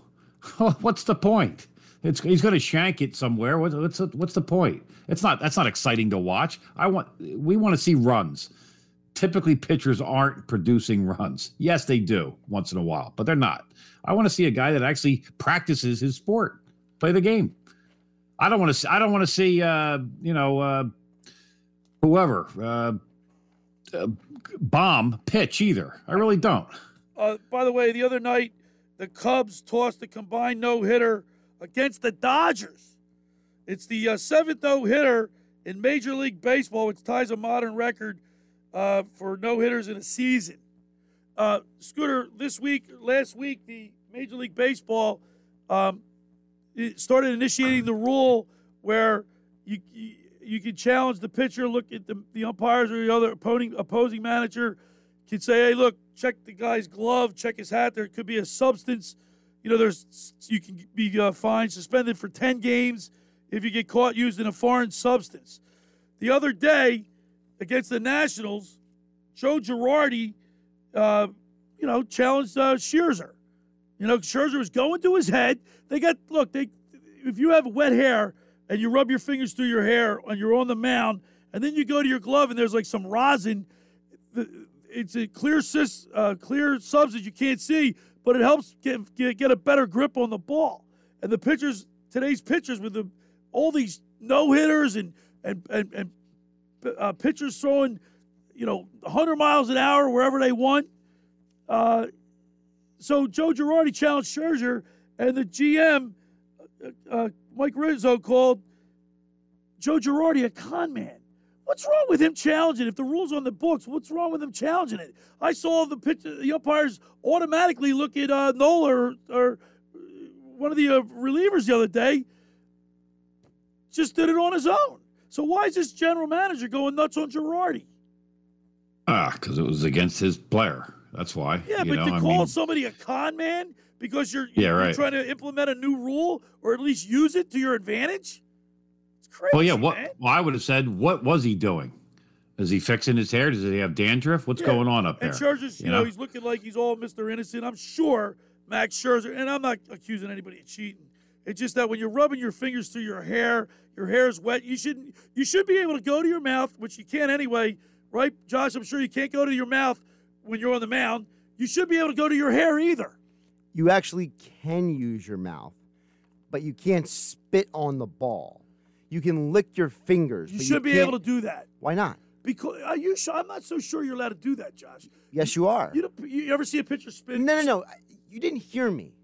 what's the point? It's he's going to shank it somewhere. What's what's the, what's the point? It's not that's not exciting to watch. I want we want to see runs. Typically, pitchers aren't producing runs. Yes, they do once in a while, but they're not. I want to see a guy that actually practices his sport, play the game. I don't want to. See, I don't want to see uh, you know uh, whoever uh, uh, bomb pitch either. I really don't. Uh, by the way, the other night, the Cubs tossed a combined no hitter against the Dodgers. It's the uh, seventh no hitter in Major League Baseball, which ties a modern record uh, for no hitters in a season. Uh, Scooter, this week, last week, the Major League Baseball um, started initiating the rule where you you, you can challenge the pitcher, look at the, the umpires or the other opposing opposing manager can say, hey, look, check the guy's glove, check his hat. There could be a substance. You know, there's you can be uh, fined, suspended for 10 games if you get caught using a foreign substance. The other day against the Nationals, Joe Girardi, uh, you know, challenged uh, Scherzer. You know, Scherzer was going to his head. They got look. They if you have wet hair and you rub your fingers through your hair and you're on the mound, and then you go to your glove and there's like some rosin. It's a clear uh, clear substance you can't see, but it helps get, get get a better grip on the ball. And the pitchers today's pitchers with the all these no hitters and and and, and uh, pitchers throwing, you know, 100 miles an hour wherever they want. Uh, so Joe Girardi challenged Scherzer, and the GM, uh, uh, Mike Rizzo, called Joe Girardi a con man. What's wrong with him challenging? If the rule's on the books, what's wrong with him challenging it? I saw the pitch, the umpires automatically look at uh, Nola or, or one of the uh, relievers the other day. Just did it on his own. So why is this general manager going nuts on Girardi? Ah, because it was against his player. That's why. Yeah, you but know, to I call mean, somebody a con man because you're, Yeah, you're right. trying to implement a new rule or at least use it to your advantage? It's crazy. well, yeah. What? Well, I would have said, what was he doing? Is he fixing his hair? Does he have dandruff? What's Yeah. going on up there? And Scherzer's, you, You know, know? he's looking like he's all Mr. Innocent. I'm sure Max Scherzer, and I'm not accusing anybody of cheating. It's just that when you're rubbing your fingers through your hair, your hair is wet. You shouldn't. you should be able to go to your mouth, which you can't anyway, right, Josh? I'm sure you can't go to your mouth when you're on the mound. You should be able to go to your hair either. You actually can use your mouth, but you can't spit on the ball. You can lick your fingers. You should be can't- able to do that. Why not? Because are you sure? I'm not so sure you're allowed to do that, Josh. Yes, you are. You, you ever see a pitcher spit? No, no, no. You didn't hear me.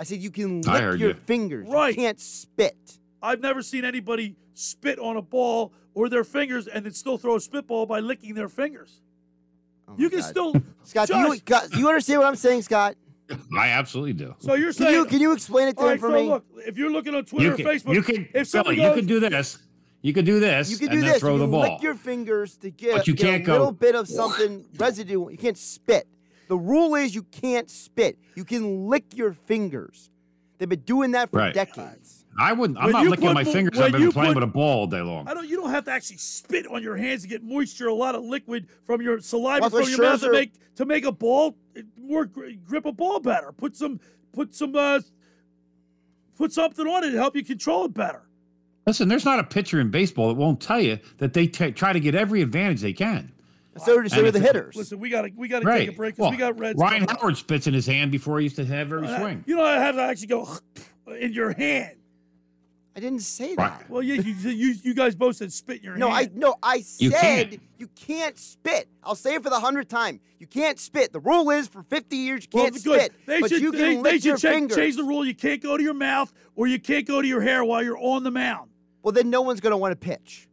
I said you can lick your you. fingers. Right. You can't spit. I've never seen anybody spit on a ball or their fingers and then still throw a spitball by licking their fingers. Oh you can God. still, Scott, do you, Josh, Scott, do you understand what I'm saying, Scott? I absolutely do. So you're Can saying? you can you explain it to All him for so me? look, if you're looking on Twitter You or Facebook, you can, if somebody Billy, you can do this. You can do this. You can do then this. Throw you the ball. lick your fingers to get, But you get can't a go- little bit of something residue. You can't spit. The rule is you can't spit. You can lick your fingers. They've been doing that for Right. decades. I wouldn't. I'm When not licking put my fingers. I've been playing put- with a ball all day long. I don't. You don't have to actually spit on your hands to get moisture, a lot of liquid from your saliva Well, from your what mouth to make to make a ball more grip a ball better. Put some put some uh, put something on it to help you control it better. Listen, there's not a pitcher in baseball that won't tell you that they ta try to get every advantage they can. So, so are the hitters. Listen, we got to we got to Right. take a break because Well, we got Reds. Ryan coming. Howard spits in his hand before he used to have every Uh, swing. You know, I have to actually go in your hand. I didn't say that. Well, yeah, you, you, you guys both said spit in your No, I hand. no, I You said can't. you can't spit. I'll say it for the hundredth time. You can't spit. The rule is for 50 years you can't good. spit, They but should, you can they lick should your change, fingers. change the rule. You can't go to your mouth or you can't go to your hair while you're on the mound. Well, then no one's going to want to pitch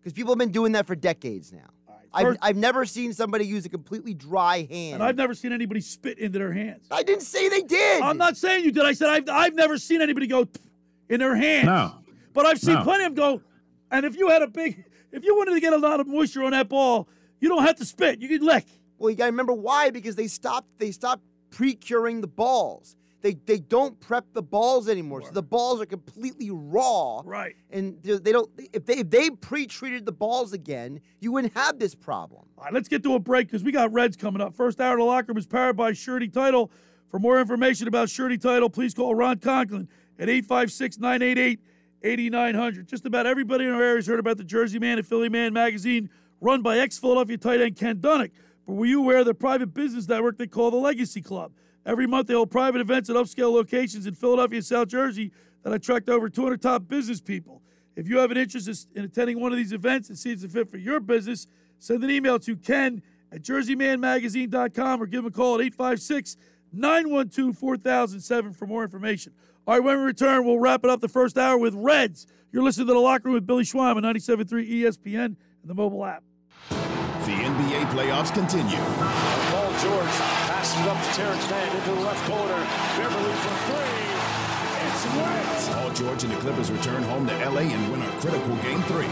because people have been doing that for decades now. I've, I've never seen somebody use a completely dry hand. And I've never seen anybody spit into their hands. I didn't say they did. I'm not saying you did. I said I've, I've never seen anybody go in their hands. No. But I've seen No. plenty of them go. And if you had a big, if you wanted to get a lot of moisture on that ball, you don't have to spit. You could lick. Well, you got to remember why because they stopped they stopped pre-curing the balls. They they don't prep the balls anymore. So the balls are completely raw. Right. And they don't if they if they pre-treated the balls again, you wouldn't have this problem. All right, let's get to a break because we got Reds coming up. First hour of the locker room is powered by Surety Title. For more information about Surety Title, please call Ron Conklin at 856 988 8900. Just about everybody in our area has heard about the Jersey Man and Philly Man magazine run by ex Philadelphia tight end Ken Dunek. But were you aware of the private business network they call the Legacy Club? Every month they hold private events at upscale locations in Philadelphia and South Jersey that attract over 200 top business people. If you have an interest in attending one of these events and see it's a fit for your business, send an email to ken at jerseymanmagazine.com or give him a call at 856 912 4007 for more information. All right, when we return, we'll wrap it up the first hour with Reds. You're listening to The Locker Room with Billy Schweim on 97.3 ESPN and the mobile app. The NBA playoffs continue. Paul George passes it up to Terrence Mann into the left corner. Beverley for three. It's wet. Paul George and the Clippers return home to LA and win a critical game three.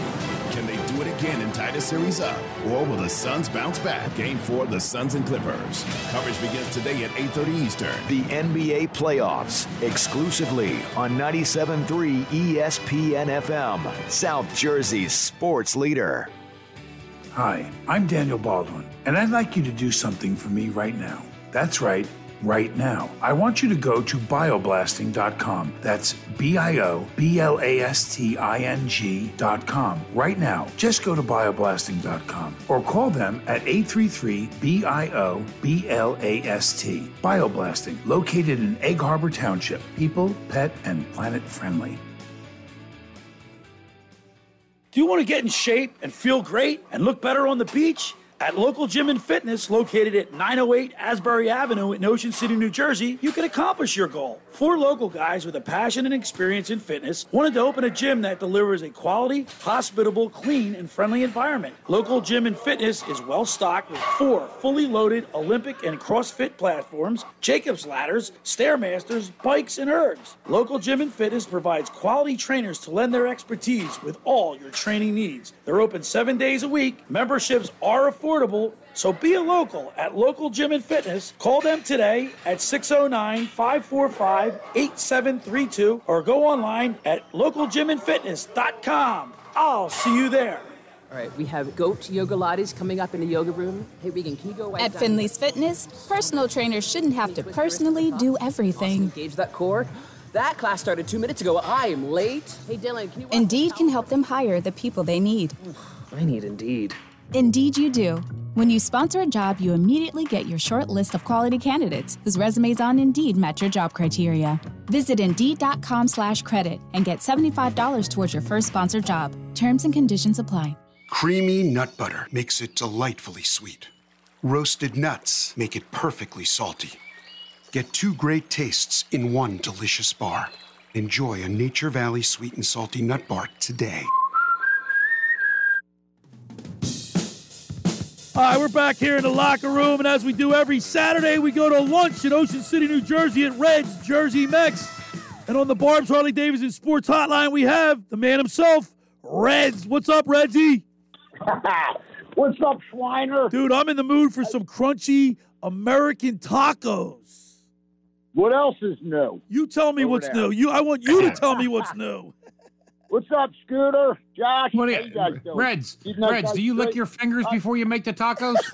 Can they do it again and tie the series up? Or will the Suns bounce back? Game four, the Suns and Clippers. Coverage begins today at 8.30 Eastern. The NBA playoffs exclusively on 97.3 ESPN FM, South Jersey's sports leader. Hi, I'm Daniel Baldwin, and I'd like you to do something for me right now. That's right, right now. I want you to go to bioblasting.com. That's B I O B L A S T I N G.com. Right now, just go to bioblasting.com or call them at 833 B I O B L A S T. Bioblasting, located in Egg Harbor Township. People, pet, and planet friendly. Do you want to get in shape and feel great and look better on the beach? At Local Gym and Fitness, located at 908 Asbury Avenue in Ocean City, New Jersey, you can accomplish your goal. Four local guys with a passion and experience in fitness wanted to open a gym that delivers a quality, hospitable, clean, and friendly environment. Local Gym and Fitness is well stocked with four fully loaded Olympic and CrossFit platforms, Jacob's ladders, Stairmasters, bikes, and ergs. Local Gym and Fitness provides quality trainers to lend their expertise with all your training needs. They're open seven days a week. Memberships are affordable, so be a local at Local Gym and Fitness. Call them today at 609 545 8732 or go online at localgymandfitness.com. I'll see you there. All right, we have goat yoga lattes coming up in the yoga room. Hey, Regan, can you go right At down- Finley's Fitness, personal trainers shouldn't have to personally do everything. Engage that core. That class started two minutes ago. I am late. Hey, Dylan, can you? Indeed can help them hire the people they need. I need Indeed. Indeed, you do. When you sponsor a job, you immediately get your short list of quality candidates whose resumes on Indeed match your job criteria. Visit Indeed.com slash credit and get $75 towards your first sponsored job. Terms and conditions apply. Creamy nut butter makes it delightfully sweet. Roasted nuts make it perfectly salty. Get two great tastes in one delicious bar. Enjoy a Nature Valley sweet and salty nut bar today. All right, we're back here in the locker room, and as we do every Saturday, we go to lunch in Ocean City, New Jersey at Red's Jersey Mex. And on the Barb's Harley Davidson Sports Hotline, we have the man himself, Reds. What's up, Redsy? What's up, Schweiner? Dude, I'm in the mood for some crunchy American tacos. What else is new? You tell me Over what's there. new. You, I want you to tell me what's new. What's up, Scooter? Josh? What how you, guys doing? Reds, Reds, do you lick your fingers before you make the tacos?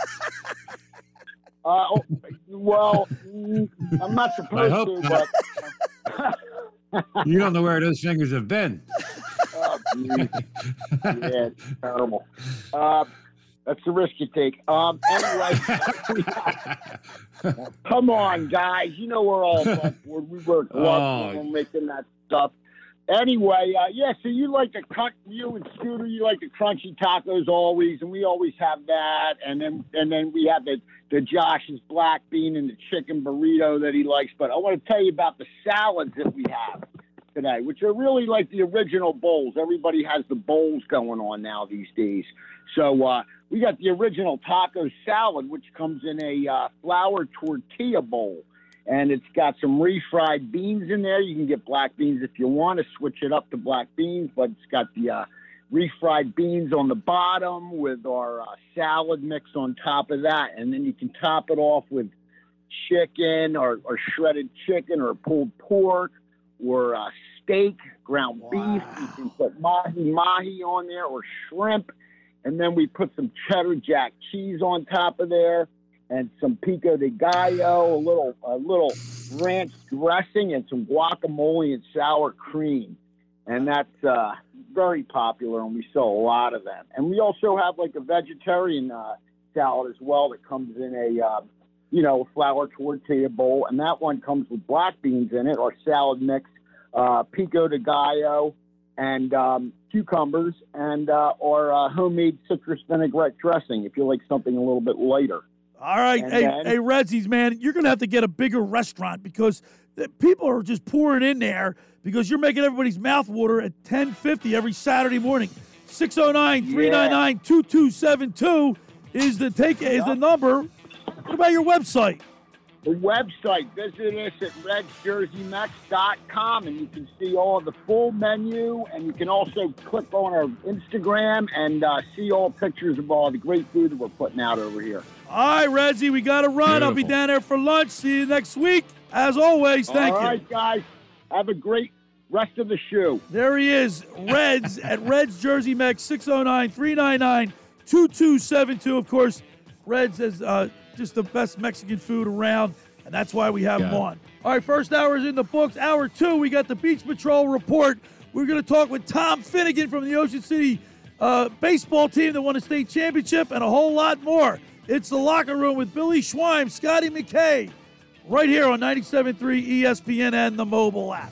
Uh, oh, well, mm, I'm not supposed hope to, not. but you don't know where those fingers have been. oh, yeah, it's terrible. Uh, that's the risk you take. Um, anyway, come on, guys. You know we're all. We work Oh. We're making that stuff. Anyway, uh, yeah. So you like the cut, you and Scooter, you like the crunchy tacos always, and we always have that. And then and then we have the the Josh's black bean and the chicken burrito that he likes. But I want to tell you about the salads that we have today, which are really like the original bowls. Everybody has the bowls going on now these days. So uh, we got the original taco salad, which comes in a uh, flour tortilla bowl and it's got some refried beans in there. You can get black beans if you want to switch it up to black beans, but it's got the uh, refried beans on the bottom with our uh, salad mix on top of that, and then you can top it off with chicken or, or shredded chicken or pulled pork or uh, steak, ground beef. You can put mahi mahi on there or shrimp, and then we put some cheddar jack cheese on top of there and some pico de gallo, a little a little ranch dressing, and some guacamole and sour cream, and that's uh, very popular, and we sell a lot of them. And we also have like a vegetarian uh, salad as well that comes in a uh, you know flour tortilla bowl, and that one comes with black beans in it or salad mix, uh, pico de gallo, and um, cucumbers, and uh, or uh, homemade citrus vinaigrette dressing if you like something a little bit lighter. All right, And hey, then- hey, Redsies, man, you're gonna have to get a bigger restaurant because the people are just pouring in there because you're making everybody's mouth water at 10:50 every Saturday morning. 609-399-2272 is the take is the number. What about your website? The website, visit us at redsjerseymex.com and you can see all the full menu and you can also click on our Instagram and uh, see all pictures of all the great food that we're putting out over here. All right, Redzi, we got to run. I'll be down there for lunch. See you next week. As always, thank All you. right, guys. Have a great rest of the show. There he is, Reds at Reds Jersey Mex, 609 399 2272. Of course, Reds is uh, just the best Mexican food around, and that's why we have Yeah. him on. All right, first hour is in the books. Hour two, we got the Beach Patrol report. We're going to talk with Tom Finnegan from the Ocean City uh, baseball team that won a state championship and a whole lot more. It's the locker room with Billy Schweim, Scotty McKay, right here on 97.3 ESPN and the mobile app.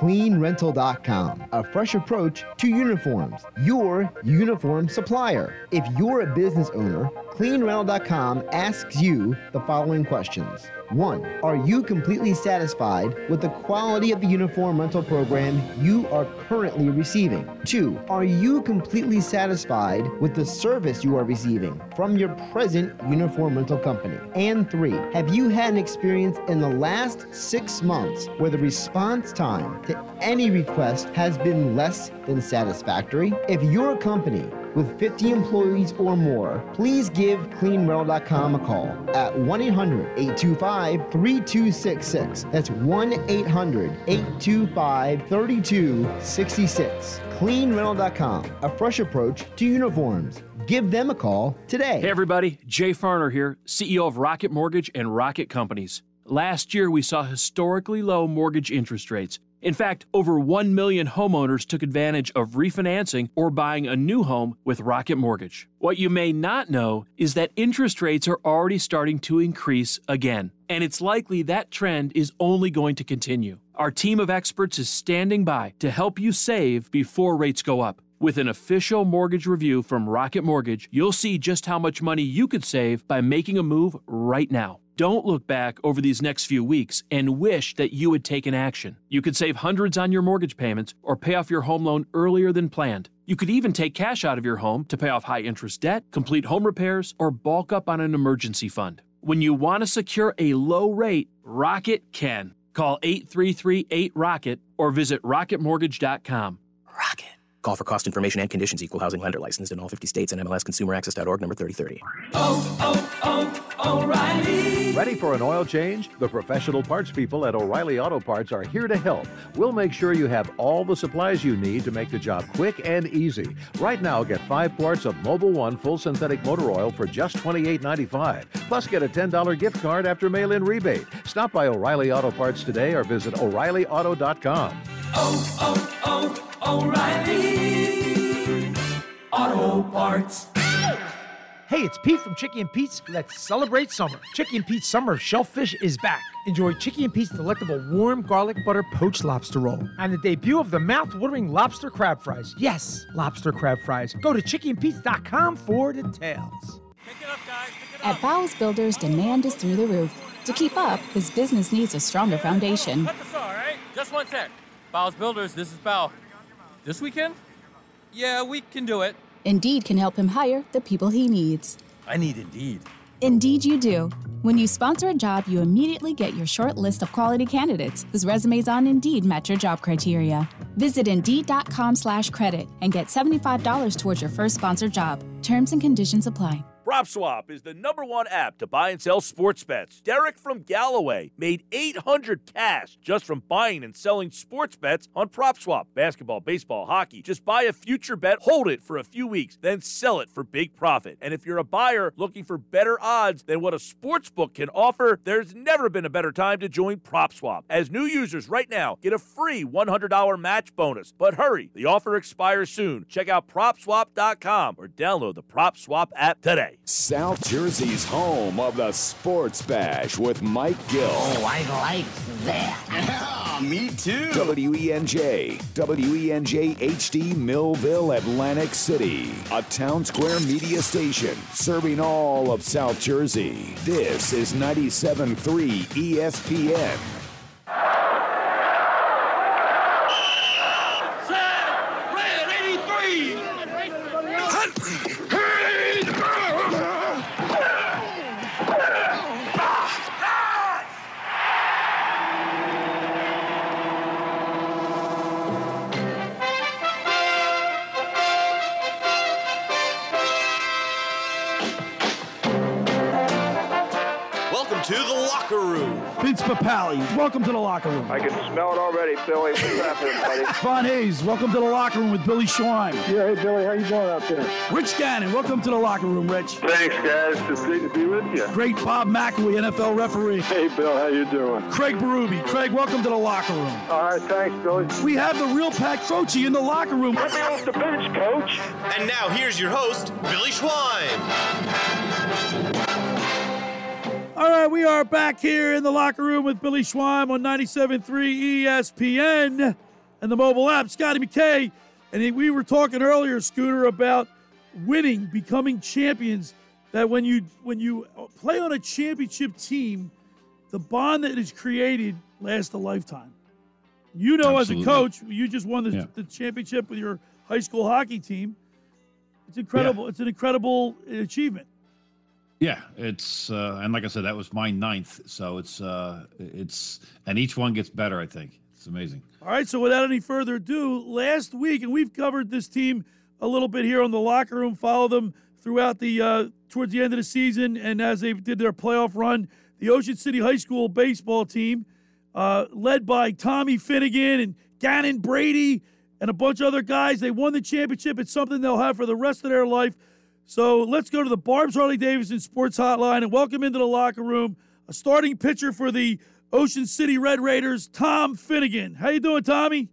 CleanRental.com, a fresh approach to uniforms. Your uniform supplier. If you're a business owner, CleanRental.com asks you the following questions. One, are you completely satisfied with the quality of the uniform rental program you are currently receiving? Two, are you completely satisfied with the service you are receiving from your present uniform rental company? And three, have you had an experience in the last six months where the response time to any request has been less than satisfactory? If you're company with 50 employees or more, please give CleanRental.com a call at 1 800 825 3266. That's 1 800 825 3266. CleanRental.com, a fresh approach to uniforms. Give them a call today. Hey, everybody. Jay Farner here, CEO of Rocket Mortgage and Rocket Companies. Last year, we saw historically low mortgage interest rates. In fact, over 1 million homeowners took advantage of refinancing or buying a new home with Rocket Mortgage. What you may not know is that interest rates are already starting to increase again, and it's likely that trend is only going to continue. Our team of experts is standing by to help you save before rates go up. With an official mortgage review from Rocket Mortgage, you'll see just how much money you could save by making a move right now. Don't look back over these next few weeks and wish that you had taken action. You could save hundreds on your mortgage payments or pay off your home loan earlier than planned. You could even take cash out of your home to pay off high interest debt, complete home repairs, or bulk up on an emergency fund. When you want to secure a low rate, Rocket can. Call 833 8 Rocket or visit rocketmortgage.com. Call for cost information and conditions. Equal housing lender licensed in all 50 states and MLSConsumerAccess.org number 3030. Oh, oh, O'Reilly. Ready for an oil change? The professional parts people at O'Reilly Auto Parts are here to help. We'll make sure you have all the supplies you need to make the job quick and easy. Right now, get five quarts of Mobil One full synthetic motor oil for just $28.95. Plus, get a $10 gift card after mail in rebate. Stop by O'Reilly Auto Parts today or visit O'ReillyAuto.com. Oh, oh, oh, O'Reilly. Auto Parts. Hey, it's Pete from Chicky and Pete's. Let's celebrate summer. Chicky and Pete's Summer of Shellfish is back. Enjoy Chicky and Pete's delectable warm garlic butter poached lobster roll and the debut of the mouth-watering lobster crab fries. Yes, lobster crab fries. Go to chickyandpete's.com for details. At Bowles Builders, demand is through the roof. To keep up, his business needs a stronger foundation. Cut the all right? Just one sec. Bow's Builders, this is Bow. This weekend? Yeah, we can do it. Indeed can help him hire the people he needs. I need Indeed. Indeed, you do. When you sponsor a job, you immediately get your short list of quality candidates whose resumes on Indeed match your job criteria. Visit Indeed.com slash credit and get $75 towards your first sponsored job. Terms and conditions apply. PropSwap is the number one app to buy and sell sports bets. Derek from Galloway made 800 cash just from buying and selling sports bets on PropSwap. Basketball, baseball, hockey. Just buy a future bet, hold it for a few weeks, then sell it for big profit. And if you're a buyer looking for better odds than what a sports book can offer, there's never been a better time to join PropSwap. As new users right now, get a free $100 match bonus. But hurry, the offer expires soon. Check out PropSwap.com or download the PropSwap app today. South Jersey's home of the Sports Bash with Mike Gill. Oh, I like that. Yeah, me too. WENJ, WENJ HD Millville, Atlantic City, a town square media station serving all of South Jersey. This is 97.3 ESPN. Red, 83. Locker room. Vince Papale, welcome to the locker room. I can smell it already, Billy. What's happening, buddy? Von Hayes, welcome to the locker room with Billy Schweim. Yeah, hey, Billy, how you doing out there? Rich Gannon, welcome to the locker room, Rich. Thanks, guys. It's great to be with you. Great Bob McElwee, NFL referee. Hey, Bill, how you doing? Craig Berube. Craig, welcome to the locker room. All right, thanks, Billy. We have the real Pat Croce in the locker room. Let me off the bench, coach. And now here's your host, Billy Schweim. All right, we are back here in the locker room with Billy Schweim on 97.3 ESPN and the mobile app. Scotty McKay, and we were talking earlier, Scooter, about winning, becoming champions. That when you when you play on a championship team, the bond that is created lasts a lifetime. You know, Absolutely. as a coach, you just won the, Yeah. the championship with your high school hockey team. It's incredible. It's an incredible achievement. Yeah, it's uh, and like I said, that was my ninth. So it's uh, it's and each one gets better. I think it's amazing. All right, so without any further ado, last week, and we've covered this team a little bit here on the locker room, follow them throughout the uh, towards the end of the season, and as they did their playoff run, the Ocean City High School baseball team, uh, led by Tommy Finnegan and Gannon Brady and a bunch of other guys, they won the championship. It's something they'll have for the rest of their life. So let's go to the Barb's Harley Davidson Sports Hotline and welcome into the locker room a starting pitcher for the Ocean City Red Raiders, Tom Finnegan. How you doing, Tommy?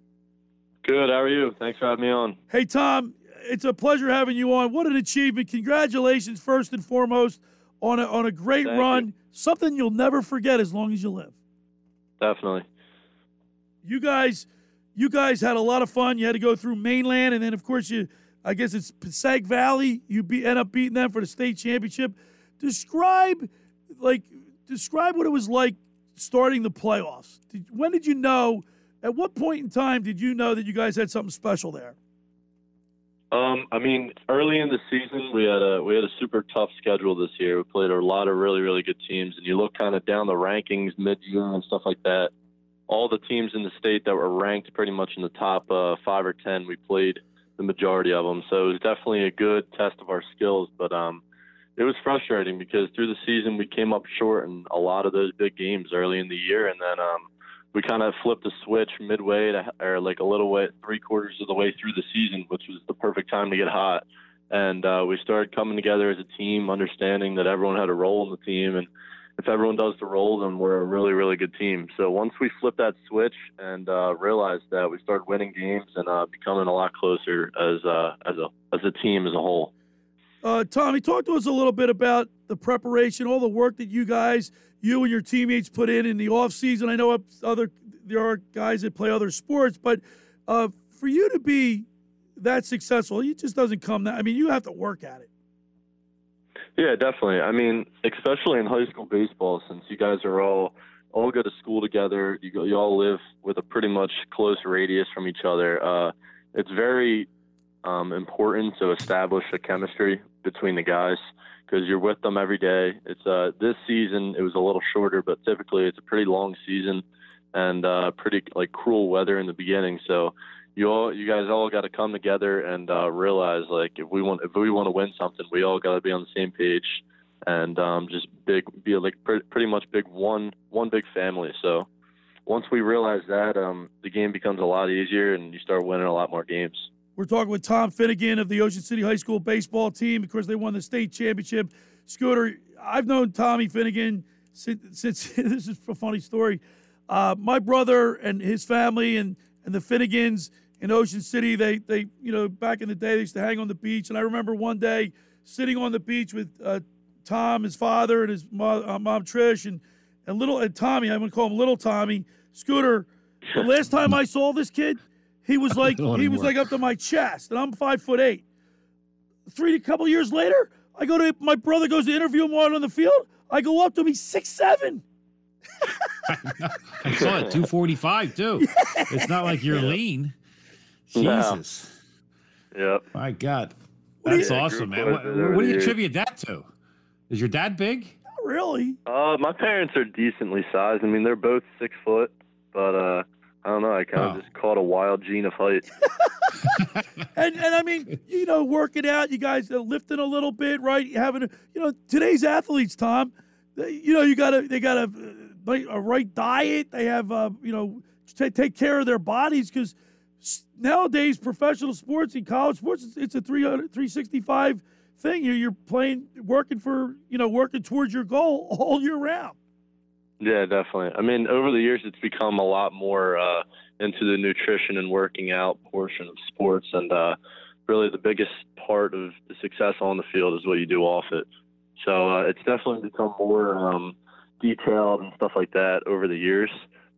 Good. How are you? Thanks for having me on. Hey, Tom, it's a pleasure having you on. What an achievement. Congratulations, first and foremost, on a, on a great Thank run. Something you'll never forget as long as you live. Definitely. You guys, you guys had a lot of fun. You had to go through mainland, and then, of course, you, I guess it's Passaic Valley. You be, end up beating them for the state championship. Describe, like, describe what it was like starting the playoffs. Did, when did you know? At what point in time did you know that you guys had something special there? Um, I mean, early in the season, we had a we had a super tough schedule this year. We played a lot of really really good teams, and you look kind of down the rankings mid year and stuff like that. All the teams in the state that were ranked pretty much in the top uh, five or ten, we played the majority of them. So it was definitely a good test of our skills. But um, it was frustrating because through the season we came up short in a lot of those big games early in the year, and then um, we kind of flipped the switch midway to, or like a little way, three quarters of the way through the season, which was the perfect time to get hot. And uh, we started coming together as a team, understanding that everyone had a role in the team, and if everyone does the role, then we're a really, really good team. So once we flipped that switch and uh, realized that, we started winning games and uh, becoming a lot closer as uh, as a as a team as a whole. Uh, Tommy, talk to us a little bit about the preparation, all the work that you guys, you and your teammates put in in the off season. I know other there are guys that play other sports, but uh, for you to be that successful, it just doesn't come that. I mean, you have to work at it. Yeah, definitely. I mean, especially in high school baseball, since you guys are all all go to school together, you go, you all live with a pretty much close radius from each other. Uh, it's very um, important to establish a chemistry between the guys because you're with them every day. It's uh, this season it was a little shorter, but typically it's a pretty long season and uh, pretty like cruel weather in the beginning. So you all you guys all got to come together and uh, realize like if we want if we want to win something, we all got to be on the same page and um, just big be like pre- pretty much big one one big family. So once we realize that, um, the game becomes a lot easier and you start winning a lot more games. We're talking with Tom Finnegan of the Ocean City High School baseball team. Of course, they won the state championship. Scooter, I've known Tommy Finnegan since, since this is a funny story. Uh, my brother and his family and, and the Finnegans in Ocean City. They they you know back in the day they used to hang on the beach, and I remember one day sitting on the beach with uh, Tom, his father, and his mom, uh, mom Trish, and and little and Tommy. I'm gonna call him Little Tommy Scooter. The last time I saw this kid, he was like he was like up to my chest, and I'm five foot eight. Three a couple years later, I go to my brother goes to interview him out on the field. I go up to him, he's six seven. I saw it, 245 too. Yeah. It's not like you're lean. Jesus. Yep. My God. That's awesome, man. What, what, do you attribute that to? Is your dad big? Not really. Uh, my parents are decently sized. I mean, they're both six foot, but uh, I don't know. I kind of oh. just caught a wild gene of height. and and I mean, you know, working out, you guys are lifting a little bit, right? You having, a, you know, today's athletes, Tom. They, you know, you gotta they gotta uh, a right diet. They have, uh, you know, t- take care of their bodies because nowadays professional sports and college sports it's a 300 365 thing. You're, you're playing working for you know working towards your goal all year round. Yeah definitely. I mean over the years it's become a lot more uh, into the nutrition and working out portion of sports. And uh, really the biggest part of the success on the field is what you do off it. So uh, it's definitely become more um, detailed and stuff like that over the years.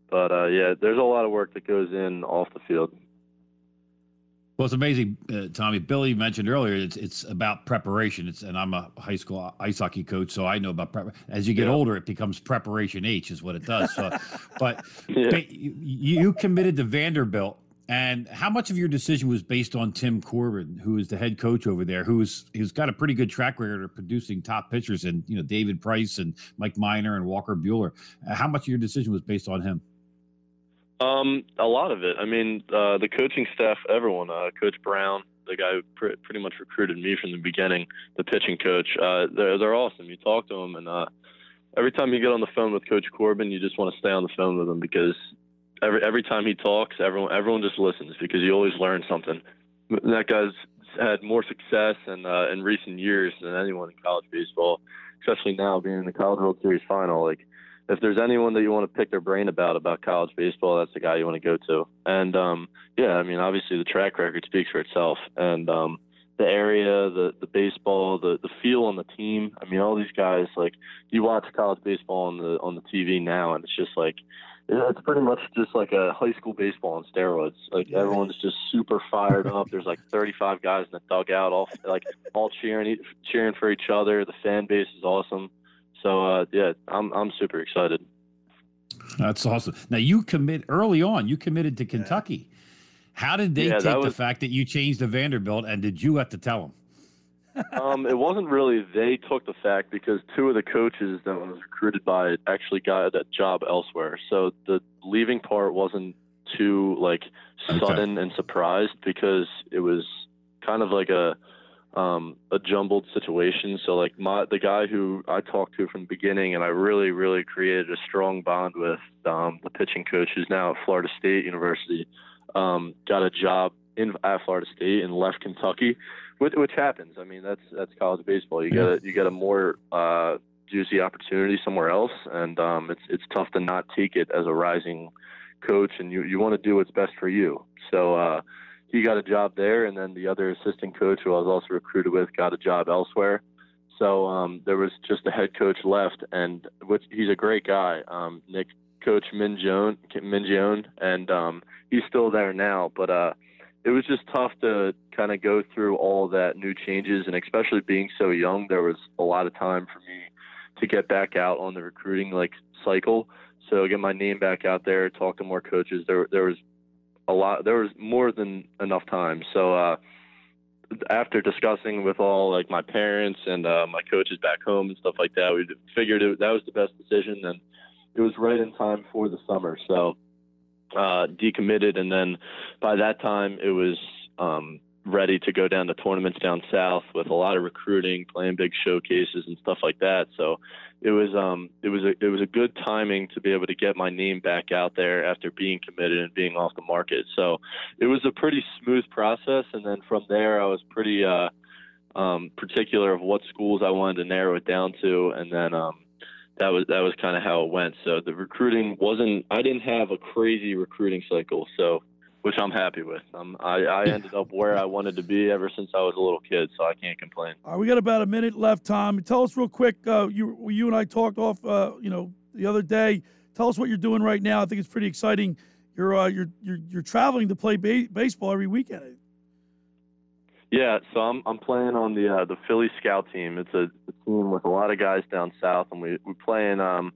But uh, yeah there's a lot of work that goes in off the field well, it's amazing, uh, Tommy. Billy mentioned earlier it's it's about preparation. It's and I'm a high school ice hockey coach, so I know about prep. As you get yeah. older, it becomes preparation H, is what it does. So, but yeah. you, you committed to Vanderbilt, and how much of your decision was based on Tim Corbin, who is the head coach over there, who's who's got a pretty good track record of producing top pitchers, and you know David Price and Mike Minor and Walker Buehler. How much of your decision was based on him? Um, a lot of it. I mean, uh, the coaching staff, everyone, uh, Coach Brown, the guy who pr- pretty much recruited me from the beginning, the pitching coach, uh, they're, they're awesome. You talk to them, and uh, every time you get on the phone with Coach Corbin, you just want to stay on the phone with him because every every time he talks, everyone everyone just listens because you always learn something. And that guy's had more success in uh, in recent years than anyone in college baseball, especially now being in the College World Series final. Like if there's anyone that you want to pick their brain about about college baseball, that's the guy you want to go to. And um, yeah, I mean, obviously the track record speaks for itself, and um, the area, the the baseball, the the feel on the team. I mean, all these guys like you watch college baseball on the on the TV now, and it's just like it's pretty much just like a high school baseball on steroids. Like everyone's just super fired up. There's like 35 guys in the dugout, all like all cheering cheering for each other. The fan base is awesome. So uh, yeah, I'm I'm super excited. That's awesome. Now you commit early on. You committed to Kentucky. Yeah. How did they yeah, take was, the fact that you changed to Vanderbilt, and did you have to tell them? um, it wasn't really they took the fact because two of the coaches that was recruited by it actually got a job elsewhere. So the leaving part wasn't too like sudden okay. and surprised because it was kind of like a um, a jumbled situation. So like my the guy who I talked to from the beginning, and I really really created a strong bond with um, the pitching coach who's now at Florida State University. Um, got a job in at Florida State and left Kentucky, which, which happens. I mean that's that's college baseball. You get a you get a more uh, juicy opportunity somewhere else, and um, it's it's tough to not take it as a rising coach, and you you want to do what's best for you. So. Uh, he got a job there, and then the other assistant coach, who I was also recruited with, got a job elsewhere. So um, there was just a head coach left, and which he's a great guy, um, Nick Coach Minjone, Mingione, and um, he's still there now. But uh, it was just tough to kind of go through all that new changes, and especially being so young, there was a lot of time for me to get back out on the recruiting like cycle. So get my name back out there, talk to more coaches. There, there was a lot. There was more than enough time. So uh, after discussing with all like my parents and uh, my coaches back home and stuff like that, we figured it, that was the best decision, and it was right in time for the summer. So uh, decommitted, and then by that time it was um, ready to go down to tournaments down south with a lot of recruiting, playing big showcases and stuff like that. So it was um it was a it was a good timing to be able to get my name back out there after being committed and being off the market. So it was a pretty smooth process, and then from there I was pretty uh, um, particular of what schools I wanted to narrow it down to, and then um, that was that was kind of how it went. So the recruiting wasn't I didn't have a crazy recruiting cycle, so which I'm happy with. Um, I, I ended up where I wanted to be ever since I was a little kid, so I can't complain. All right, we got about a minute left, Tom. Tell us real quick. Uh, you you and I talked off, uh, you know, the other day. Tell us what you're doing right now. I think it's pretty exciting. You're uh, you're you're you're traveling to play ba- baseball every weekend. Yeah, so I'm I'm playing on the uh, the Philly Scout team. It's a, a team with a lot of guys down south, and we we play in um,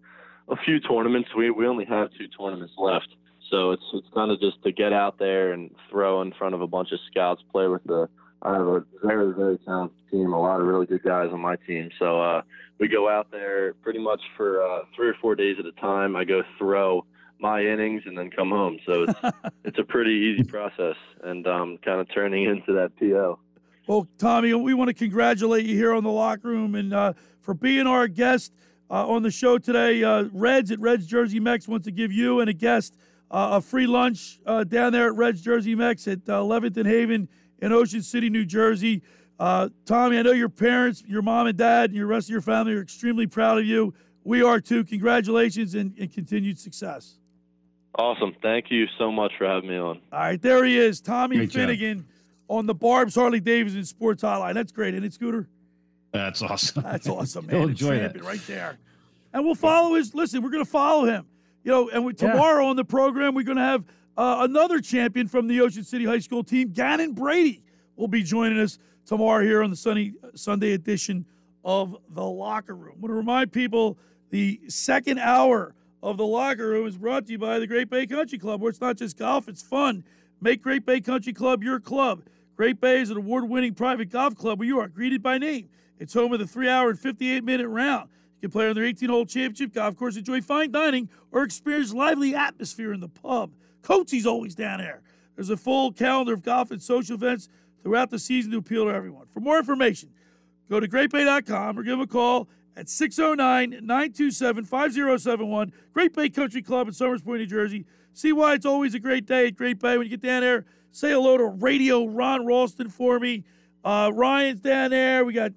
a few tournaments. We we only have two tournaments left. So it's it's kind of just to get out there and throw in front of a bunch of scouts, play with the. I have a very very talented team, a lot of really good guys on my team. So uh, we go out there pretty much for uh, three or four days at a time. I go throw my innings and then come home. So it's it's a pretty easy process, and um, kind of turning into that PO. Well, Tommy, we want to congratulate you here on the locker room and uh, for being our guest uh, on the show today. Uh, Reds at Reds Jersey Mex wants to give you and a guest a free lunch uh, down there at Reds Jersey Mex at uh, 11th and Haven in Ocean City, New Jersey. Tommy, I know your parents, your mom and dad, and your rest of your family are extremely proud of you. We are too. Congratulations and, and continued success. Awesome. Thank you so much for having me on. All right, there he is, Tommy Great job. Finnegan on the Barb's Harley Davidson Sports Hotline. That's great, isn't it, Scooter? That's awesome. That's awesome, He'll man. A enjoy that. right there. And we'll follow his. Listen, we're going to follow him. You know, and we, Yeah. tomorrow on the program we're going to have uh, another champion from the Ocean City High School team, Gannon Brady, will be joining us tomorrow here on the sunny Sunday edition of the Locker Room. I want to remind people the second hour of the Locker Room is brought to you by the Great Bay Country Club, where it's not just golf; it's fun. Make Great Bay Country Club your club. Great Bay is an award-winning private golf club where you are greeted by name. It's home of the three-hour and 58-minute round. Can play on their 18-hole championship golf course, enjoy fine dining, or experience lively atmosphere in the pub. Coatsy's always down there. There's a full calendar of golf and social events throughout the season to appeal to everyone. For more information, go to greatbay.com or give them a call at 609-927-5071. Great Bay Country Club in Somers Point, New Jersey. See why it's always a great day at Great Bay. When you get down there, say hello to Radio Ron Ralston for me. Uh, Ryan's down there. We got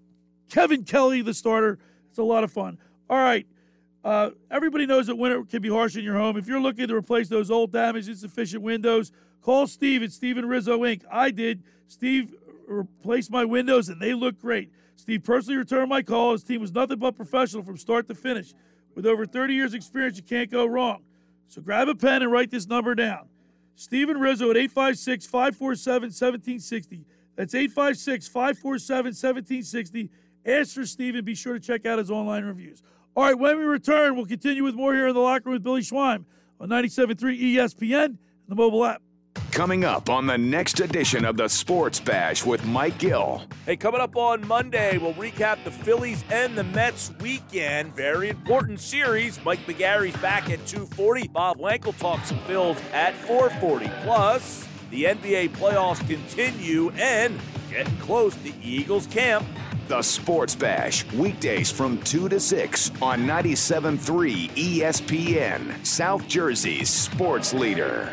Kevin Kelly, the starter. It's a lot of fun. All right. Uh, everybody knows that winter can be harsh in your home. If you're looking to replace those old, damaged, insufficient windows, call Steve at Steven Rizzo Inc. I did. Steve replaced my windows, and they look great. Steve personally returned my call. His team was nothing but professional from start to finish. With over 30 years' experience, you can't go wrong. So grab a pen and write this number down. Steven Rizzo at 856 547 1760. That's 856 547 1760. Ask for Steven. Be sure to check out his online reviews. All right, when we return, we'll continue with more here in the locker room with Billy Schweim on 97.3 ESPN and the mobile app. Coming up on the next edition of the Sports Bash with Mike Gill. Hey, coming up on Monday, we'll recap the Phillies and the Mets weekend. Very important series. Mike McGarry's back at 240. Bob Wankel talks some Phils at 440. Plus, the NBA playoffs continue and getting close to Eagles camp. The Sports Bash, weekdays from 2 to 6 on 97.3 ESPN, South Jersey's sports leader.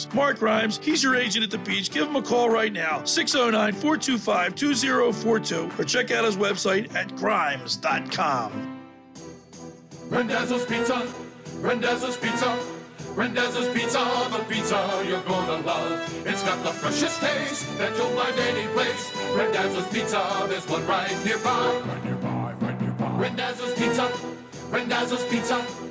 Mark Rhymes, he's your agent at the beach. Give him a call right now, 609 425 2042, or check out his website at grimes.com. Randazzo's Pizza, Randazzo's Pizza, Randazzo's Pizza, the pizza you're gonna love. It's got the freshest taste that you'll find any place. Randazzo's Pizza, there's one right nearby. Right nearby, right nearby. Randazzo's Pizza, Randazzo's Pizza.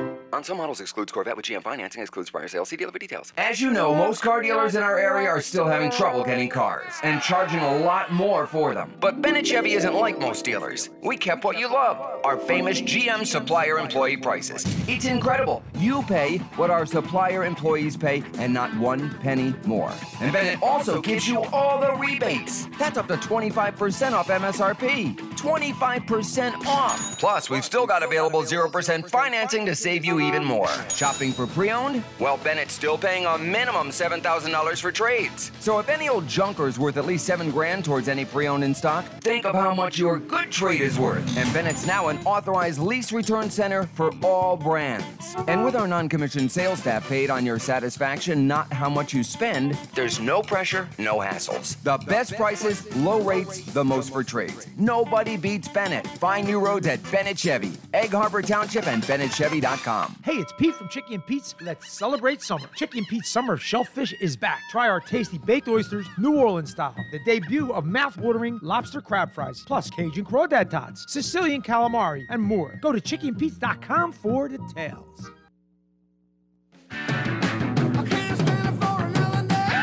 On some models excludes Corvette with GM financing, excludes prior sales. See dealer for details. As you know, most car dealers in our area are still having trouble getting cars and charging a lot more for them. But Bennett Chevy isn't like most dealers. We kept what you love our famous GM supplier employee prices. It's incredible. You pay what our supplier employees pay and not one penny more. And Bennett also gives you all the rebates. That's up to 25% off MSRP. 25% off. Plus, we've still got available 0% financing to save you even more. Shopping for pre owned? Well, Bennett's still paying a minimum $7,000 for trades. So if any old junker is worth at least seven grand towards any pre owned in stock, think of how much your good trade is worth. And Bennett's now an authorized lease return center for all brands. And with our non commissioned sales staff paid on your satisfaction, not how much you spend, There's no pressure, no hassles. the best prices, low rates, the most for trades. Nobody beats Bennett. Find new roads at Bennett Chevy, Egg Harbor Township, and BennettChevy.com. Hey, it's Pete from Chicky and Pete's. Let's celebrate summer. Chicky and Pete's Summer of Shellfish is back. Try our tasty baked oysters, New Orleans style. The debut of mouth-watering lobster crab fries, plus Cajun crawdad tots, Sicilian calamari, and more. Go to chickyandpete's.com for details.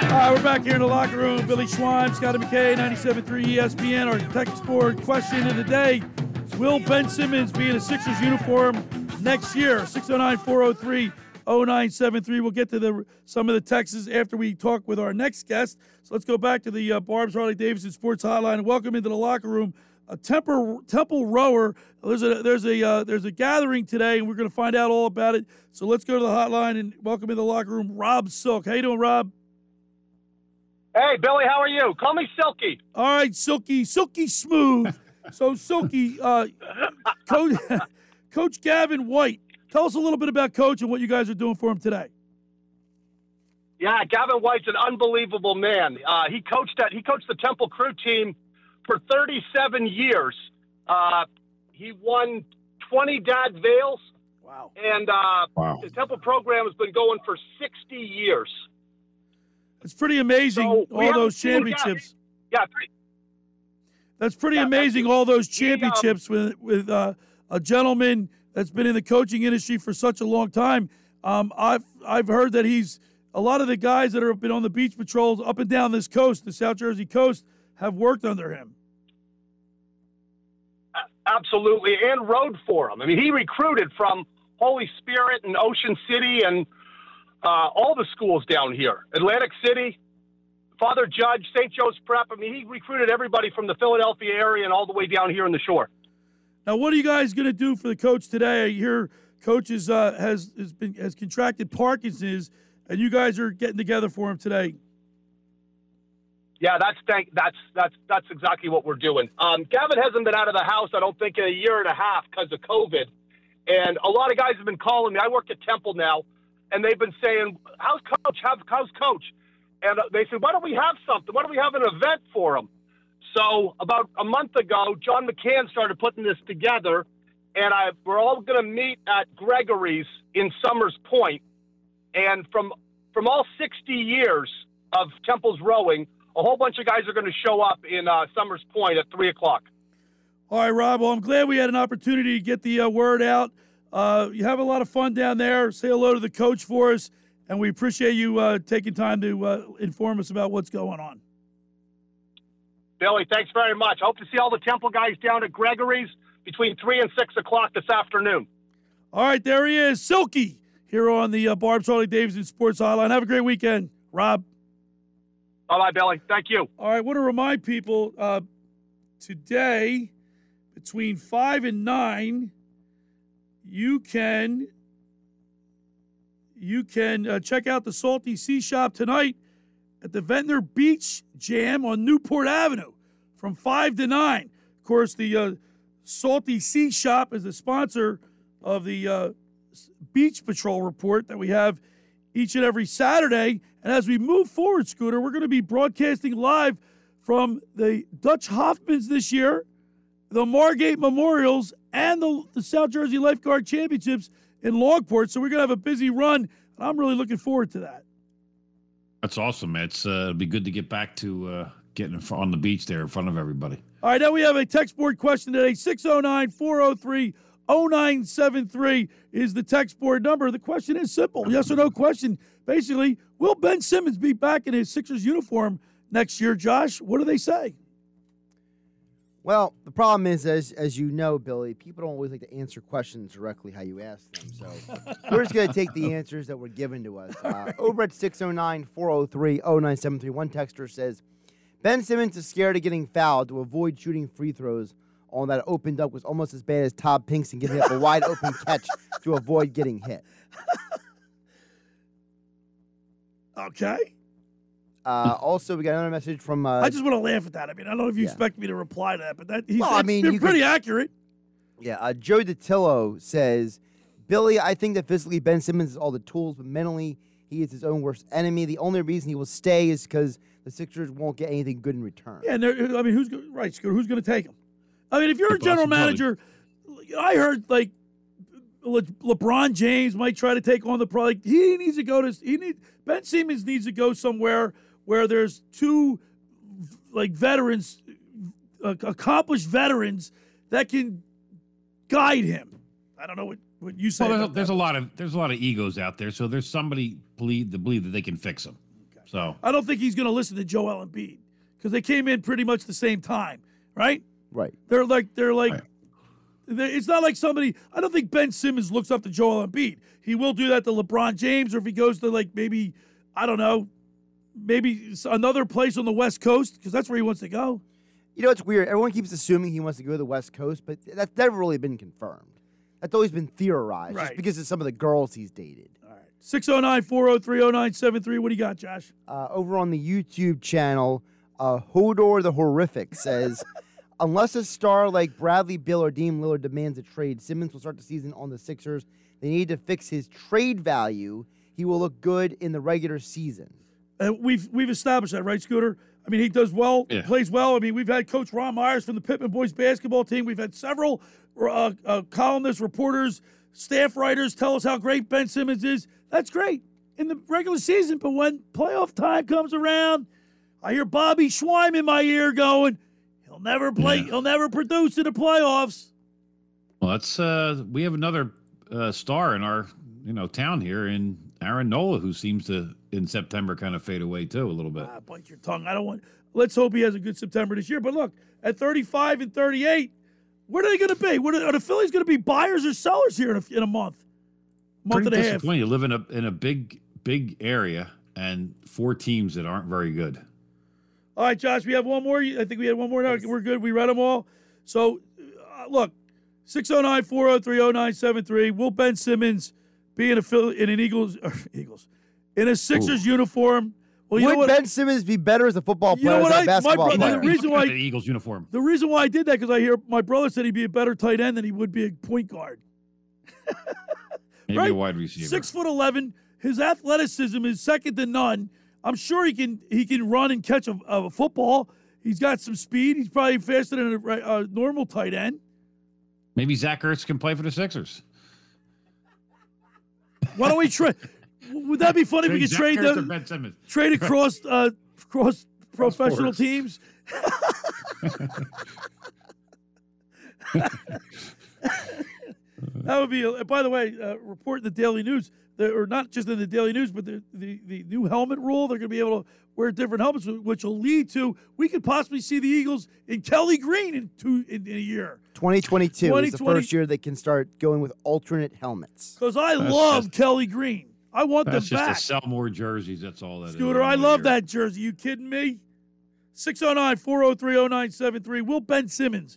All right, we're back here in the locker room. Billy Schweim, Scotty McKay, 97.3 ESPN. Our text board question of the day. Will Ben Simmons be in a Sixers uniform next year? 609 403 0973. We'll get to the some of the texts after we talk with our next guest. So let's go back to the uh, Barb's Harley Davidson Sports Hotline and welcome into the locker room a Temple Temple rower. There's a there's a uh, there's a gathering today, and we're going to find out all about it. So let's go to the hotline and welcome in the locker room Rob Silk. How you doing, Rob? Hey, Billy, how are you? Call me Silky. All right, Silky, Silky Smooth. so Silky, uh, Coach, Coach Gavin White, tell us a little bit about Coach and what you guys are doing for him today. Yeah, Gavin White's an unbelievable man. Uh, he coached at he coached the Temple Crew team for 37 years. Uh, he won 20 Dad Vails. Wow. And uh, Wow. the Temple program has been going for 60 years. It's pretty amazing So, all those championships. Yeah, three- That's pretty amazing. All those championships with with uh, a gentleman that's been in the coaching industry for such a long time. Um, I've I've heard that he's a lot of the guys that have been on the beach patrols up and down this coast, the South Jersey coast, have worked under him. Absolutely, and rode for him. I mean, he recruited from Holy Spirit and Ocean City and uh, all the schools down here, Atlantic City, Father Judge, St. Joe's Prep. I mean, he recruited everybody from the Philadelphia area and all the way down here on the shore. Now, what are you guys going to do for the coach today? I hear coach is, uh, has has been has contracted Parkinson's, and you guys are getting together for him today. Yeah, that's thank that's that's that's exactly what we're doing. Um, Gavin hasn't been out of the house, I don't think, in a year and a half because of COVID. And a lot of guys have been calling me. I work at Temple now, and they've been saying, "How's coach? How's, coach?" And they said, "Why don't we have something? Why don't we have an event for him?" So about a month ago, John McCann started putting this together, and I we're all going to meet at Gregory's in Somers Point, and from from all 60 years of Temple's rowing, a whole bunch of guys are going to show up in uh, Somers Point at three o'clock. All right, Rob. Well, I'm glad we had an opportunity to get the uh, word out. Uh, you have a lot of fun down there. Say hello to the coach for us, and we appreciate you uh, taking time to uh, inform us about what's going on. Billy, thanks very much. Hope to see all the Temple guys down at Gregory's between three and six o'clock this afternoon. All right, there he is, Silky, here on the uh, Barb's Harley Davidson Sports Hotline. Have a great weekend, Rob. Bye bye, Billy. Thank you. All right, I want to remind people uh, today between five and nine, you can you can uh, check out the Salty Sea Shop tonight at the Ventnor Beach Jam on Newport Avenue from five to nine. Of course, the uh, Salty Sea Shop is the sponsor of the uh, Beach Patrol report that we have each and every Saturday. And as we move forward, Scooter, we're going to be broadcasting live from the Dutch Hoffmans this year, the Margate Memorials, and the, the South Jersey Lifeguard Championships in Longport. So we're going to have a busy run, and I'm really looking forward to that. That's awesome. It's uh, be good to get back to uh, getting on the beach there in front of everybody. All right, now we have a text board question today 609 403 0973 is the text board number. The question is simple yes or no question. Basically, will Ben Simmons be back in his Sixers uniform next year, Josh? What do they say? Well, the problem is, as as you know, Billy, people don't always like to answer questions directly how you ask them. So we're just going to take the answers that were given to us. Uh, over at 609 403 0973, one texter says Ben Simmons is scared of getting fouled to avoid shooting free throws on that opened up was almost as bad as Todd Pinkston giving up a wide open catch to avoid getting hit. Okay. Uh, also, we got another message from. Uh, I just want to laugh at that. I mean, I don't know if you yeah. expect me to reply to that, but that he's Well, I mean, been you pretty could- accurate. Yeah, uh, Joe DeTillo says, Billy, I think that physically Ben Simmons has all the tools, but mentally he is his own worst enemy. The only reason he will stay is because the Sixers won't get anything good in return. Yeah, and I mean, who's right, Scooter? Who's going to take him? I mean, if you're a general Boston manager, I heard like Le- LeBron James might try to take on the pro. Like, he needs to go to. He need Ben Simmons needs to go somewhere where there's two like veterans, uh, accomplished veterans that can guide him. I don't know what, what you say. Well, there's, a, about there's that. a lot of there's a lot of egos out there, so there's somebody believe to believe that they can fix them. So I don't think he's going to listen to Joel Embiid because they came in pretty much the same time, right? Right. They're like they're like. they- It's not like somebody. I don't think Ben Simmons looks up to Joel Embiid. He will do that to LeBron James, or if he goes to like maybe I don't know, maybe another place on the West Coast because that's where he wants to go. You know, it's weird. Everyone keeps assuming he wants to go to the West Coast, but that's never really been confirmed. That's always been theorized Right. just because of some of the girls he's dated. 609 403 0973. What do you got, Josh? Uh, over on the YouTube channel, uh, Hodor the Horrific says, unless a star like Bradley Beal or Dean Lillard demands a trade, Simmons will start the season on the Sixers. They need to fix his trade value. He will look good in the regular season. Uh, we've we've established that, right, Scooter? I mean, he does well, Yeah. plays well. I mean, we've had Coach Ron Myers from the Pitman boys basketball team. We've had several uh, uh, columnists, reporters, staff writers tell us how great Ben Simmons is. That's great in the regular season, but when playoff time comes around, I hear Bobby Schweim in my ear going, "He'll never play. He'll never produce in the playoffs." well, that's uh, we have another uh, star in our you know town here in Aaron Nola, who seems to in September kind of fade away too a little bit. Ah, bite your tongue. I don't want. Let's hope he has a good September this year. But look, at 35 and 38, What are they going to be? What are, are the Phillies going to be buyers or sellers here in a, in a month? Month Pretty and a half. You live in a in a big big area and four teams that aren't very good. All right, Josh, we have one more. I think we had one more. No, we're good. We read them all. So, uh, look, 609 403 0973. Will Ben Simmons be in a in an Eagles or Eagles in a Sixers uniform? Well, you Would know what? Ben Simmons be better as a football player? You player know what than I- a my basketball player? the reason why the Eagles uniform. The reason why I did that because I hear my brother said he'd be a better tight end than he would be a point guard. Maybe Right? a wide receiver. Six foot eleven. His athleticism is second to none. I'm sure he can he can run and catch a, a football. He's got some speed. He's probably faster than a, a normal tight end. Maybe Zach Ertz can play for the Sixers. Why don't we trade? Would that be funny if we could trade Ertz them? Ben Simmons. Trade across uh, across professional sports. teams. that would be. A, by the way, uh, report in the Daily News, the, or not just in the Daily News, but the, the the new helmet rule. They're going to be able to wear different helmets, which will lead to we could possibly see the Eagles in Kelly Green in two in, in a year. 2022 is the first year they can start going with alternate helmets. Because I That's love just- Kelly Green. I want That's them just to sell more jerseys. That's all that is. Scooter, I love that jersey. You kidding me? 609 403 0973. Will Ben Simmons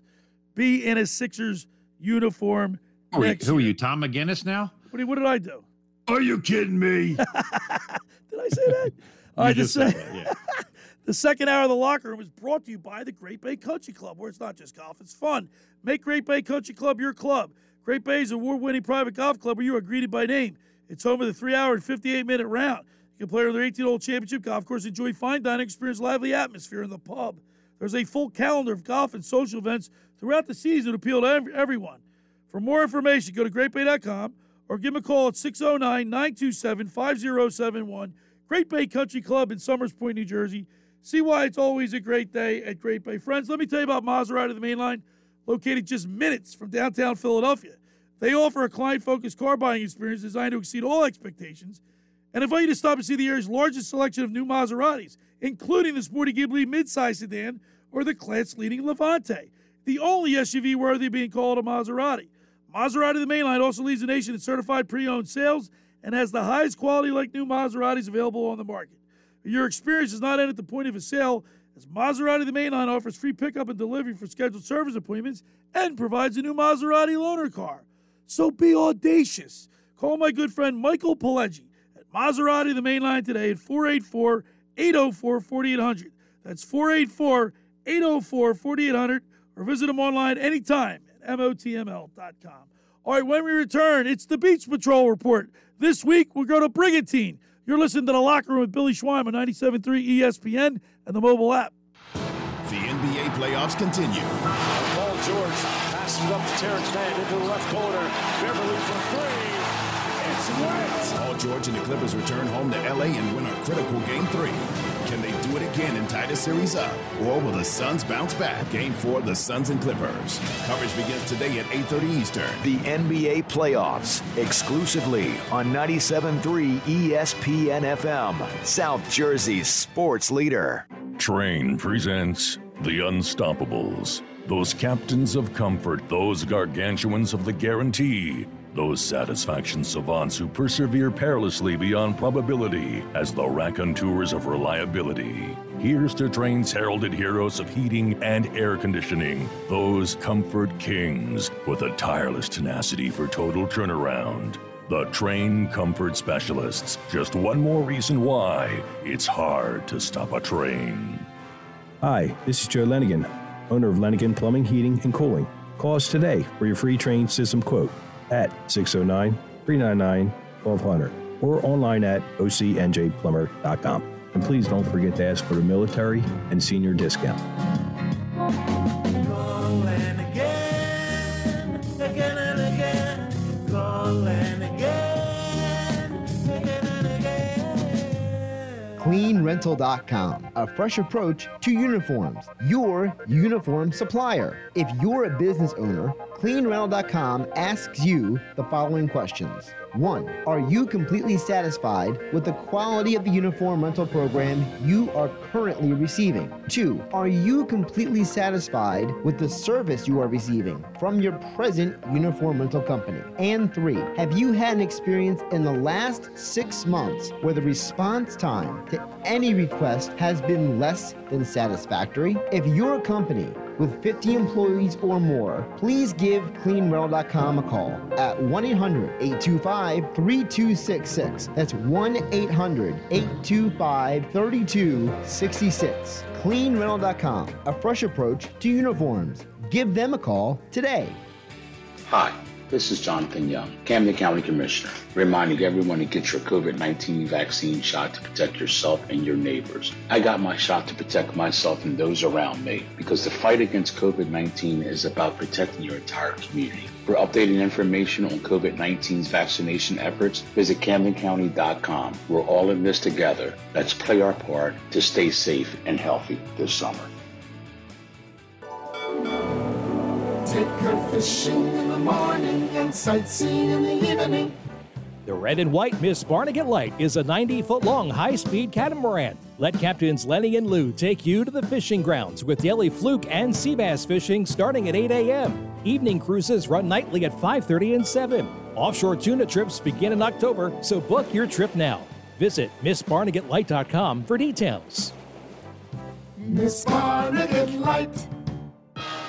be in a Sixers uniform Who are, you, next who are you, Tom McGinnis now? What, did- what did I do? Are you kidding me? Did I say that? All You right, the, just said se- yeah. the second hour of the locker room is brought to you by the Great Bay Country Club, where it's not just golf, it's fun. Make Great Bay Country Club your club. Great Bay is an award winning private golf club where you are greeted by name. It's home of the three hour and 58 minute round. You can play on their 18 hole championship golf course, enjoy fine dining, experience lively atmosphere in the pub. There's a full calendar of golf and social events throughout the season to appeal to ev- everyone. For more information, go to greatbay.com or give them a call at 609 927 5071. Great Bay Country Club in Somers Point, New Jersey. See why it's always a great day at Great Bay. Friends, let me tell you about Maserati, the main line, located just minutes from downtown Philadelphia. They offer a client focused car buying experience designed to exceed all expectations and invite you to stop and see the area's largest selection of new Maseratis, including the Sporty Ghibli midsize sedan or the class leading Levante, the only SUV worthy of being called a Maserati. Maserati, the mainline, also leads the nation in certified pre owned sales and has the highest quality like new Maseratis available on the market. Your experience does not end at the point of a sale, as Maserati, the mainline, offers free pickup and delivery for scheduled service appointments and provides a new Maserati loaner car. So be audacious. Call my good friend Michael Pileggi at Maserati, the mainline, today at 484 804 4800. That's 484 804 4800, or visit them online anytime at MOTML.com. All right, when we return, it's the Beach Patrol Report. This week, we're going to Brigantine. You're listening to The Locker Room with Billy Schweim on 97.3 ESPN and the mobile app. The NBA playoffs continue. Paul George passes it up to Terance Mann into the left corner. Beverley for three. It's wet. Paul George and the Clippers return home to LA and win a critical game three. Can they do it again and tie the series up? Or will the Suns bounce back? Game four, the Suns and Clippers. Coverage begins today at 8.30 Eastern. The NBA playoffs exclusively on 97.3 ESPN FM, South Jersey's sports leader. Trane presents The Unstoppables. Those captains of comfort, those gargantuans of the guarantee, those satisfaction savants who persevere perilously beyond probability as the raconteurs of reliability. Here's to Trane's heralded heroes of heating and air conditioning, those comfort kings with a tireless tenacity for total turnaround. The Trane Comfort Specialists. Just one more reason why it's hard to stop a Trane. Hi, this is Joe Lenigan, owner of Lenigan Plumbing, Heating, and Cooling. Call us today for your free Trane system quote at 609 399 1200 or online at ocnjplumber.com. And please don't forget to ask for the military and senior discount. CleanRental.com, a fresh approach to uniforms. Your uniform supplier. If you're a business owner, CleanRental.com asks you the following questions 1. Are you completely satisfied with the quality of the uniform rental program you are currently receiving? 2. Are you completely satisfied with the service you are receiving from your present uniform rental company? And 3. Have you had an experience in the last six months where the response time to any request has been less than satisfactory? If your company with 50 employees or more, please give cleanrental.com a call at 1 800 825 3266. That's 1 800 825 3266. Cleanrental.com, a fresh approach to uniforms. Give them a call today. Hi, this is Jonathan Young, Camden County Commissioner, reminding everyone to get your COVID 19 vaccine shot to protect yourself and your neighbors. I got my shot to protect myself and those around me because the fight against COVID 19 is about protecting your entire community. For updated information on COVID 19's vaccination efforts, visit CamdenCounty.com. We're all in this together. Let's play our part to stay safe and healthy this summer. Take her fishing in the morning and sightseeing in the evening. The red and white Miss Barnegat Light is a 90 foot long high speed catamaran. Let Captains Lenny and Lou take you to the fishing grounds with daily fluke and sea bass fishing starting at 8 a.m. Evening cruises run nightly at 5:30 and 7. Offshore tuna trips begin in October, so book your trip now. Visit MissBarnegatLight.com for details. Miss Barnegat Light.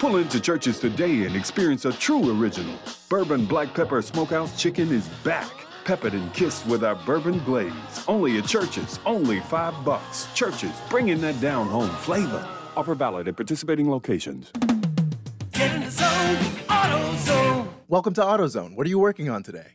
Pull into Church's today and experience a true original. Bourbon Black Pepper Smokehouse Chicken is back. Peppered and kissed with our bourbon glaze. Only at Church's, only five bucks. Church's, bringing that down home flavor. Offer valid at participating locations. Get in the zone, AutoZone. Welcome to AutoZone. What are you working on today?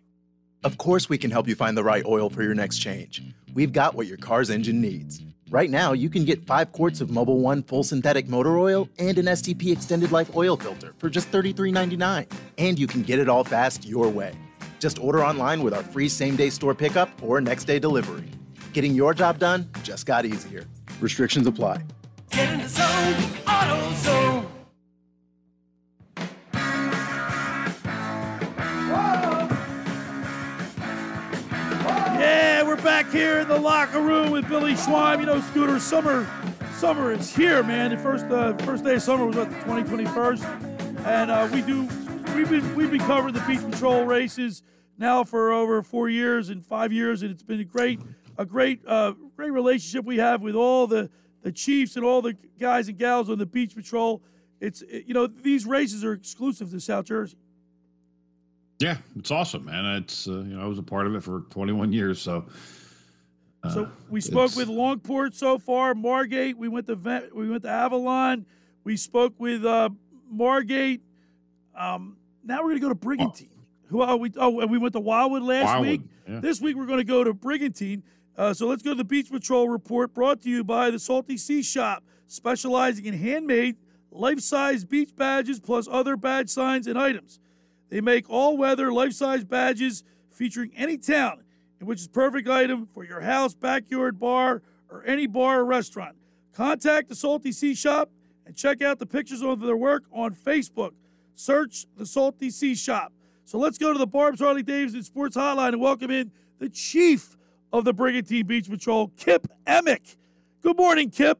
Of course, we can help you find the right oil for your next change. We've got what your car's engine needs. Right now, you can get five quarts of Mobil One full synthetic motor oil and an STP extended life oil filter for just $33.99. And you can get it all fast your way. Just order online with our free same day store pickup or next day delivery. Getting your job done just got easier. Restrictions apply. Back here in the locker room with Billy Schweim. You know, Scooter, summer, summer is here, man. The first, uh, first day of summer was what, the 2021st, and uh, we do, we've been, we've been covering the Beach Patrol races now for over four years and five years, and it's been a great, a great, uh, great relationship we have with all the the chiefs and all the guys and gals on the Beach Patrol. It's, you know, these races are exclusive to South Jersey. Yeah, it's awesome, man. It's uh, you know I was a part of it for 21 years, so. Uh, So we spoke with Longport so far, Margate. We went to Ven- we went to Avalon. We spoke with uh, Margate. Um, now we're going to go to Brigantine. Who are we? Oh, and we went to Wildwood last Wildwood, week. yeah. This week we're going to go to Brigantine. Uh, so let's go to the Beach Patrol report brought to you by the Salty Sea Shop, specializing in handmade, life-size beach badges plus other badge signs and items. They make all-weather, life-size badges featuring any town, in which is perfect item for your house, backyard, bar, or any bar or restaurant. Contact the Salty Sea Shop and check out the pictures of their work on Facebook. Search the Salty Sea Shop. So let's go to the Barb's Harley Davidson Sports Hotline and welcome in the chief of the Brigantine Beach Patrol, Kip Emig. Good morning, Kip.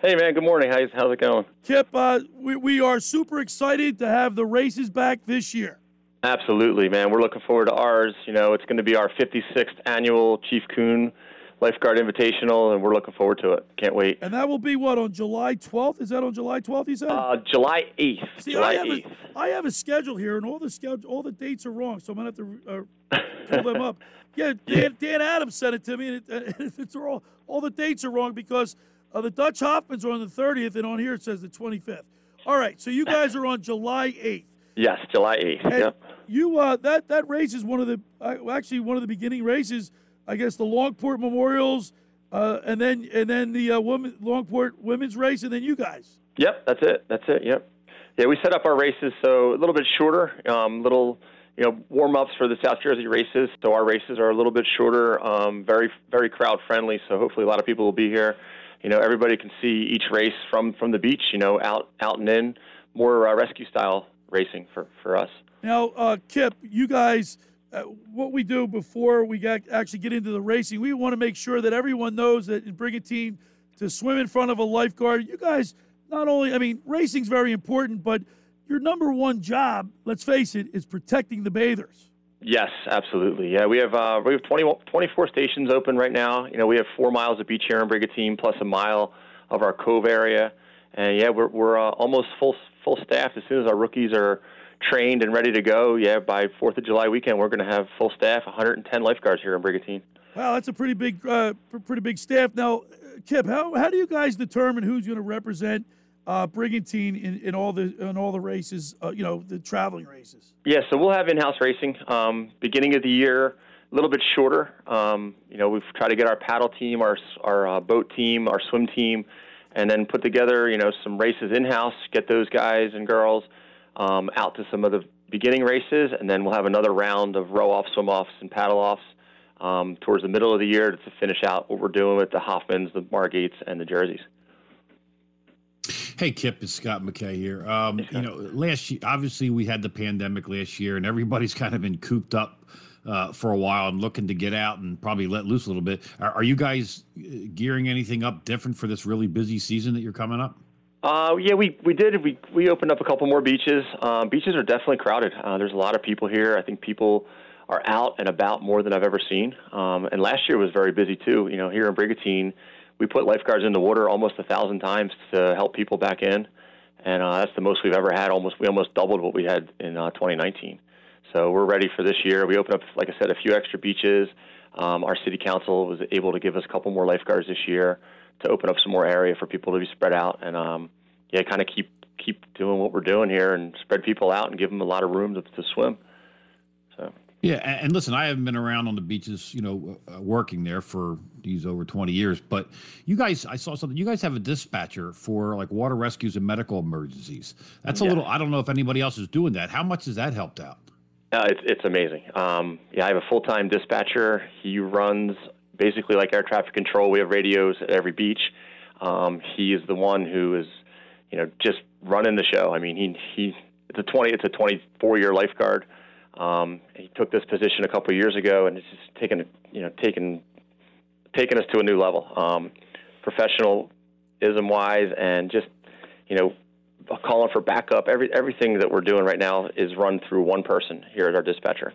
Hey man, good morning. How's how's it going? Kip, uh, we, we are super excited to have the races back this year. Absolutely, man. We're looking forward to ours. You know, it's going to be our 56th annual Chief Coon Lifeguard Invitational, and we're looking forward to it. Can't wait. And that will be what on July 12th? Is that on July 12th? You said. Uh, July 8th. See, July I have, 8th. a, I have a schedule here, and all the schedule, all the dates are wrong, so I'm gonna have to uh, pull them up. Yeah, Dan, Dan Adams sent it to me, and it, it's all all the dates are wrong because uh, the Dutch Hoffmans are on the 30th, and on here it says the 25th. All right, so you guys are on July 8th. Yes, July 8th. And Yep. You uh, that that race is one of the uh, actually one of the beginning races. I guess the Longport Memorials, uh, and then and then the uh, Longport Women's Race, and then you guys. Yep, that's it. That's it. Yep. Yeah, we set up our races so a little bit shorter, um, little you know warm ups for the South Jersey races. So our races are a little bit shorter, um, very very crowd friendly. So hopefully a lot of people will be here. You know, everybody can see each race from from the beach. You know, out out and in, more uh, rescue style racing for for us. Now, uh, Kip, you guys uh, what we do before we got, actually get into the racing, we want to make sure that everyone knows that in brigantine to swim in front of a lifeguard, you guys not only, I mean, racing's very important, but your number one job, let's face it, is protecting the bathers. Yes, absolutely. Yeah, we have uh, we have 20, 24 stations open right now. You know, we have four miles of beach here in Brigantine, plus a mile of our cove area, and yeah, we're we're uh, almost full full staff. As soon as our rookies are trained and ready to go, yeah, by Fourth of July weekend, we're going to have full staff, 110 lifeguards here in Brigantine. Wow, that's a pretty big, uh, pretty big staff. Now, Kip, how how do you guys determine who's going to represent? uh, Brigantine in, in all the in all the races, uh, you know, the traveling races? Yeah, so we'll have in-house racing. Um, beginning of the year, a little bit shorter. Um, you know, we've tried to get our paddle team, our our uh, boat team, our swim team, and then put together, you know, some races in-house. Get those guys and girls um, out to some of the beginning races, and then we'll have another round of row-offs, swim-offs, and paddle-offs. Um, towards the middle of the year to finish out what we're doing with the Hoffmans, the Margates, and the Jerseys. Hey, Kip, it's Scott McKay here. Um, you know, last year, obviously, we had the pandemic last year, and everybody's kind of been cooped up uh, for a while and looking to get out and probably let loose a little bit. Are, are, you guys uh, gearing anything up different for this really busy season that you're coming up? Uh, yeah, we, we did. We, we opened up a couple more beaches. Uh, beaches are definitely crowded. Uh, there's a lot of people here. I think people are out and about more than I've ever seen. Um, and last year was very busy, too. You know, here in Brigantine, we put lifeguards in the water almost a thousand times to help people back in, and uh, that's the most we've ever had. Almost we almost doubled what we had in uh, 2019. So we're ready for this year. We opened up, like I said, a few extra beaches. Um, our city council was able to give us a couple more lifeguards this year to open up some more area for people to be spread out and um, yeah, kind of keep keep doing what we're doing here and spread people out and give them a lot of room to, to swim. So. Yeah, and listen, I haven't been around on the beaches, you know, uh, working there for these over 20 years, but you guys, I saw something. You guys have a dispatcher for like water rescues and medical emergencies. That's a yeah. little, I don't know if anybody else is doing that. How much has that helped out? Uh, it's, it's amazing. Um, yeah, I have a full time dispatcher. He runs basically like air traffic control. We have radios at every beach. Um, he is the one who is, you know, just running the show. I mean, he, he, it's a 20, it's a 24 year lifeguard. Um, he took this position a couple of years ago, and it's just taken you know taken taken us to a new level, um, professionalism wise, and just you know calling for backup. Every everything that we're doing right now is run through one person here at our dispatcher,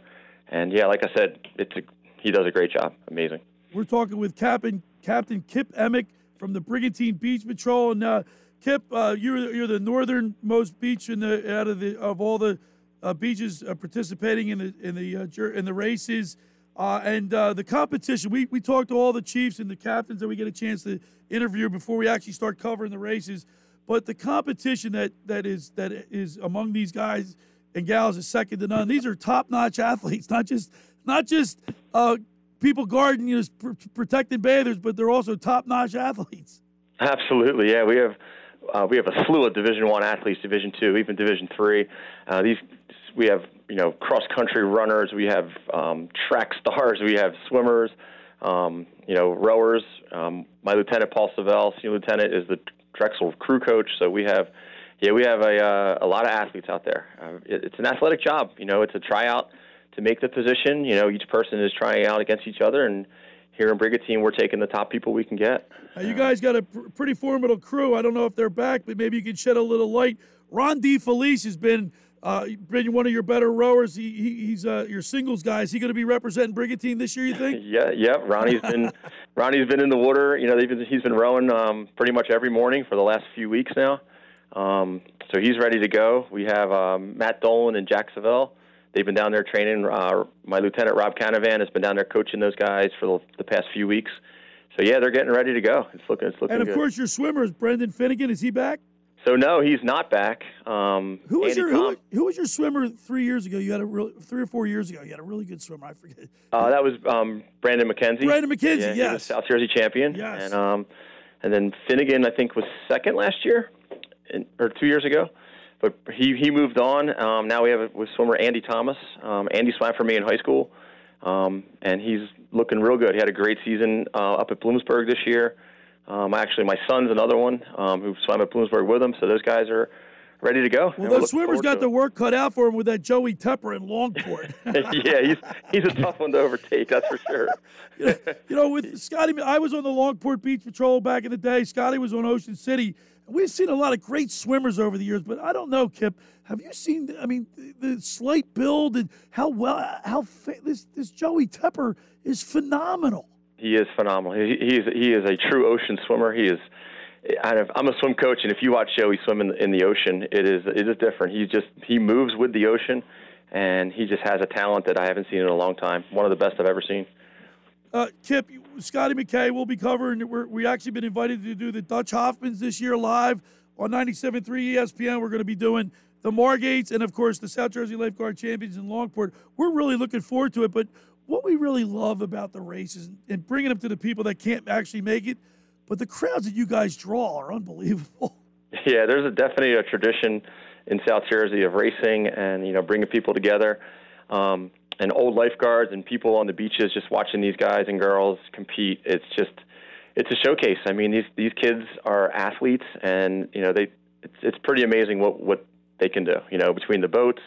and yeah, like I said, it's a, he does a great job. Amazing. We're talking with Captain Captain Kip Emig from the Brigantine Beach Patrol, and uh, Kip, uh, you're you're the northernmost beach in the out of the of all the uh, beaches uh, participating in the in the uh, in the races. Uh, and the competition, we, we talked to all the chiefs and the captains that we get a chance to interview before we actually start covering the races. But the competition that, that is that is among these guys and gals is second to none. These are top-notch athletes, not just not just people guarding, you know, pr- protecting bathers, but they're also top-notch athletes. Absolutely, yeah. We have uh, we have a slew of Division One athletes, Division Two, even Division Three. Uh, these we have you know cross country runners, we have um, track stars, we have swimmers, um, you know rowers. Um, my lieutenant Paul Savell, senior lieutenant, is the Drexel crew coach. So we have yeah we have a uh, a lot of athletes out there. Uh, it, it's an athletic job. You know, it's a tryout to make the position. You know, each person is trying out against each other and here in Brigantine, we're taking the top people we can get. Uh, you guys got a pr- pretty formidable crew. I don't know if they're back, but maybe you can shed a little light. Ron DeFelice has been uh, been one of your better rowers. He, he he's uh, your singles guy. Is he going to be representing Brigantine this year? You think? yeah, yeah. Ronnie's been Ronnie's been in the water. You know, been, he's been rowing um, pretty much every morning for the last few weeks now. Um, so he's ready to go. We have um, Matt Dolan and Jack Savell they've been down there training. Uh, my lieutenant Rob Canavan has been down there coaching those guys for the, the past few weeks. So yeah, they're getting ready to go. It's looking, it's looking. Good. And of good. course, your swimmer is Brendan Finnegan. Is he back? So no, he's not back. Um, who was Andy your who, who, was your swimmer three years ago? You had a real three or four years ago. You had a really good swimmer. I forget. Uh, that was um, Brandon McKenzie. Brandon McKenzie, yeah, yes, South Jersey champion. Yes. And um, and then Finnegan, I think, was second last year, in, or two years ago but he he moved on. Um, now we have a with swimmer Andy Thomas. Um, Andy swam for me in high school, um, and he's looking real good. He had a great season uh, up at Bloomsburg this year. Um, actually, my son's another one um, who swam at Bloomsburg with him. So those guys are ready to go. Well, those swimmers got the work cut out for him with that Joey Tepper in Longport. yeah, he's he's a tough one to overtake. That's for sure. you know, with Scotty, I was on the Longport Beach Patrol back in the day. Scotty was on Ocean City. We've seen a lot of great swimmers over the years, but I don't know, Kip. Have you seen? I mean, the, the slight build and how well, how fa- this this Joey Tepper is phenomenal. He is phenomenal. He, he is he is a true ocean swimmer. He is. I'm a swim coach, and if you watch Joey swim in, in the ocean, it is it is different. He just he moves with the ocean, and he just has a talent that I haven't seen in a long time. One of the best I've ever seen. Uh, Kip, Scotty McKay will be covering. We're, we actually been invited to do the Dutch Hoffmans this year live on 97.3 ESPN. We're going to be doing the Margates and, of course, the South Jersey Lifeguard Champions in Longport. We're really looking forward to it. But what we really love about the races and bringing them to the people that can't actually make it, but the crowds that you guys draw are unbelievable. Yeah, there's a definitely a tradition in South Jersey of racing and you know bringing people together, um, and old lifeguards and people on the beaches just watching these guys and girls compete. It's just it's a showcase. I mean, these these kids are athletes, and you know they it's it's pretty amazing what what they can do. You know, between the boats,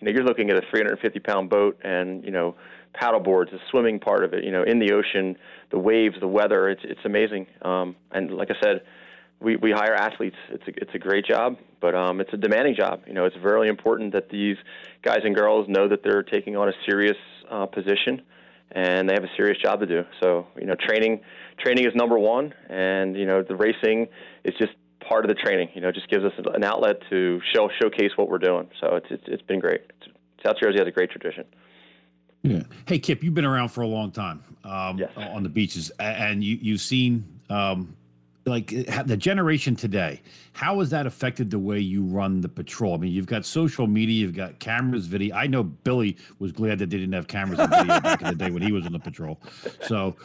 you know, you're looking at a 350 pound boat, and you know, paddle boards, the swimming part of it. You know, in the ocean, the waves, the weather. It's it's amazing. Um, and like I said, we we hire athletes. It's a it's a great job, but um, it's a demanding job. You know, it's very important that these guys and girls know that they're taking on a serious uh, position, and they have a serious job to do. So you know, training training is number one, and you know, the racing is just part of the training. You know, it just gives us an outlet to show showcase what we're doing. So it's it's, it's been great. South Jersey has a great tradition. Yeah. Hey, Kip, you've been around for a long time um, on the beaches, and you you've seen um, like the generation today. How has that affected the way you run the patrol? I mean, you've got social media, you've got cameras, video. I know Billy was glad that they didn't have cameras and video back in the day when he was on the patrol. So,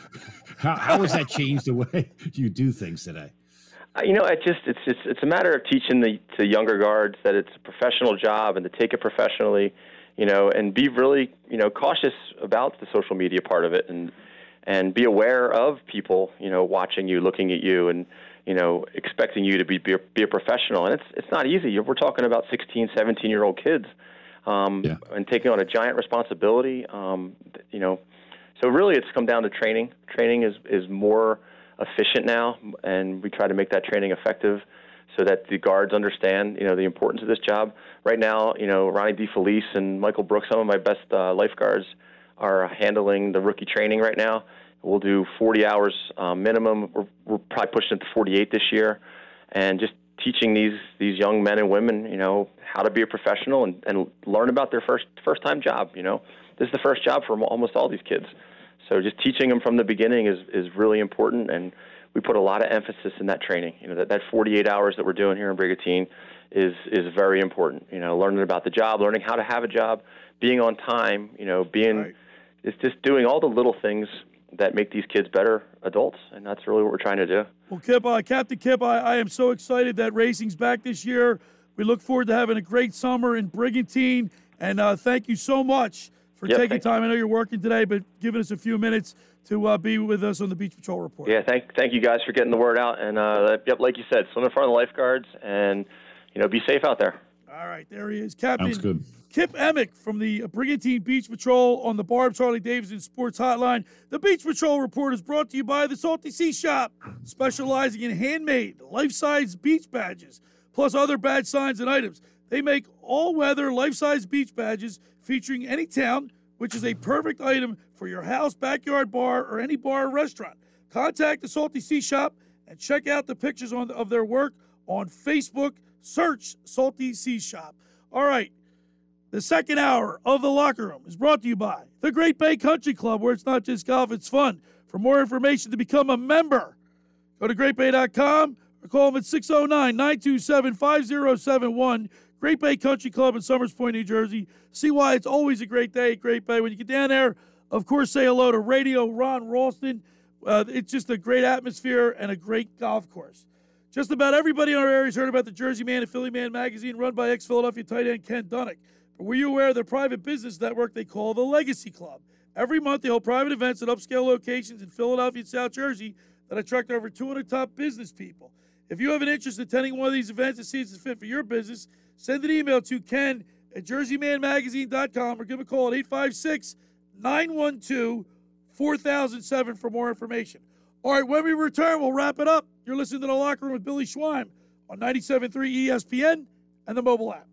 how how has that changed the way you do things today? Uh, You know, it just it's it's it's a matter of teaching the to younger guards that it's a professional job and to take it professionally, you know, and be really you know cautious about the social media part of it and and be aware of people you know watching you, looking at you, and you know expecting you to be be a, be a professional. And it's it's not easy. We're talking about 16, 17 year old kids, um, and taking on a giant responsibility. Um, you know, so really it's come down to training. Training is is more efficient now, and we try to make that training effective so that the guards understand, you know, the importance of this job. Right now, you know, Ronnie DeFelice and Michael Brooks, some of my best uh, lifeguards, are handling the rookie training right now. We'll do 40 hours uh, minimum. We're, we're probably pushing it to 48 this year, and just teaching these these young men and women, you know, how to be a professional and, and learn about their first first time job. You know, this is the first job for almost all these kids. So just teaching them from the beginning is is really important, and we put a lot of emphasis in that training. You know, that that 48 hours that we're doing here in Brigantine is is very important. You know, learning about the job, learning how to have a job, being on time. You know, being it's just doing all the little things that make these kids better adults, and that's really what we're trying to do. Well, Kip, uh, Captain Kip, I, I am so excited that racing's back this year. We look forward to having a great summer in Brigantine, and uh, thank you so much for Yep, taking time. I know you're working today, but giving us a few minutes to uh, be with us on the Beach Patrol Report. Yeah, thank thank you guys for getting the word out, and uh, yep, like you said, swim in front of the lifeguards, and you know, be safe out there. All right, there he is, Captain good. Kip Emig from the Brigantine Beach Patrol on the Barb's Harley Davidson Sports Hotline. The Beach Patrol Report is brought to you by the Salty Sea Shop, specializing in handmade, life-size beach badges, plus other badge signs and items. They make all-weather, life-size beach badges featuring any town, which is a perfect item for your house, backyard bar, or any bar or restaurant. Contact the Salty Sea Shop and check out the pictures on, of their work on Facebook. Search Salty Sea Shop. All right. The second hour of the locker room is brought to you by the Great Bay Country Club, where it's not just golf, it's fun. For more information to become a member, go to greatbay.com or call them at 609 927 5071. Great Bay Country Club in Somers Point, New Jersey. See why it's always a great day at Great Bay. When you get down there, of course, say hello to Radio Ron Ralston. Uh, it's just a great atmosphere and a great golf course. Just about everybody in our area has heard about the Jersey Man and Philly Man magazine run by ex Philadelphia tight end Ken Dunek. But were you aware of their private business network they call the Legacy Club? Every month they hold private events at upscale locations in Philadelphia and South Jersey that attract over 200 top business people. If you have an interest in attending one of these events and see it's a fit for your business, send an email to ken at jerseymanmagazine.com or give a call at 856 912 4007 for more information. All right, when we return, we'll wrap it up. You're listening to The Locker Room with Billy Schweim on 97.3 ESPN and the mobile app.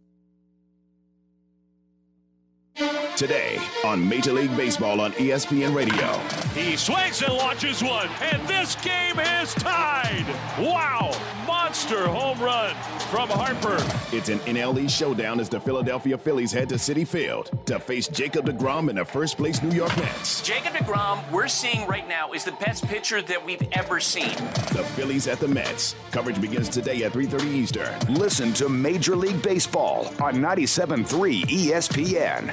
Today on Major League Baseball on ESPN Radio. He swings and launches one, and this game is tied. Wow! Monster home run from Harper. It's an NLE showdown as the Philadelphia Phillies head to Citi Field to face Jacob DeGrom and the first place New York Mets. Jacob DeGrom, we're seeing right now, is the best pitcher that we've ever seen. The Phillies at the Mets. Coverage begins today at 3:30 Eastern. Listen to Major League Baseball on 97.3 ESPN.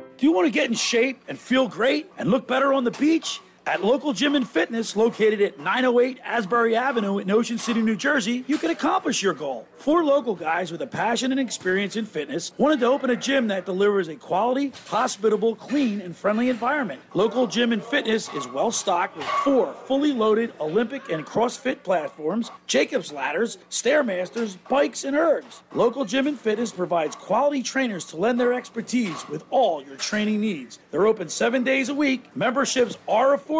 Do you want to get in shape and feel great and look better on the beach? At Local Gym and Fitness, located at 908 Asbury Avenue in Ocean City, New Jersey, you can accomplish your goal. Four local guys with a passion and experience in fitness wanted to open a gym that delivers a quality, hospitable, clean, and friendly environment. Local Gym and Fitness is well stocked with four fully loaded Olympic and CrossFit platforms, Jacob's ladders, Stairmasters, bikes, and ergs. Local Gym and Fitness provides quality trainers to lend their expertise with all your training needs. They're open seven days a week. Memberships are affordable,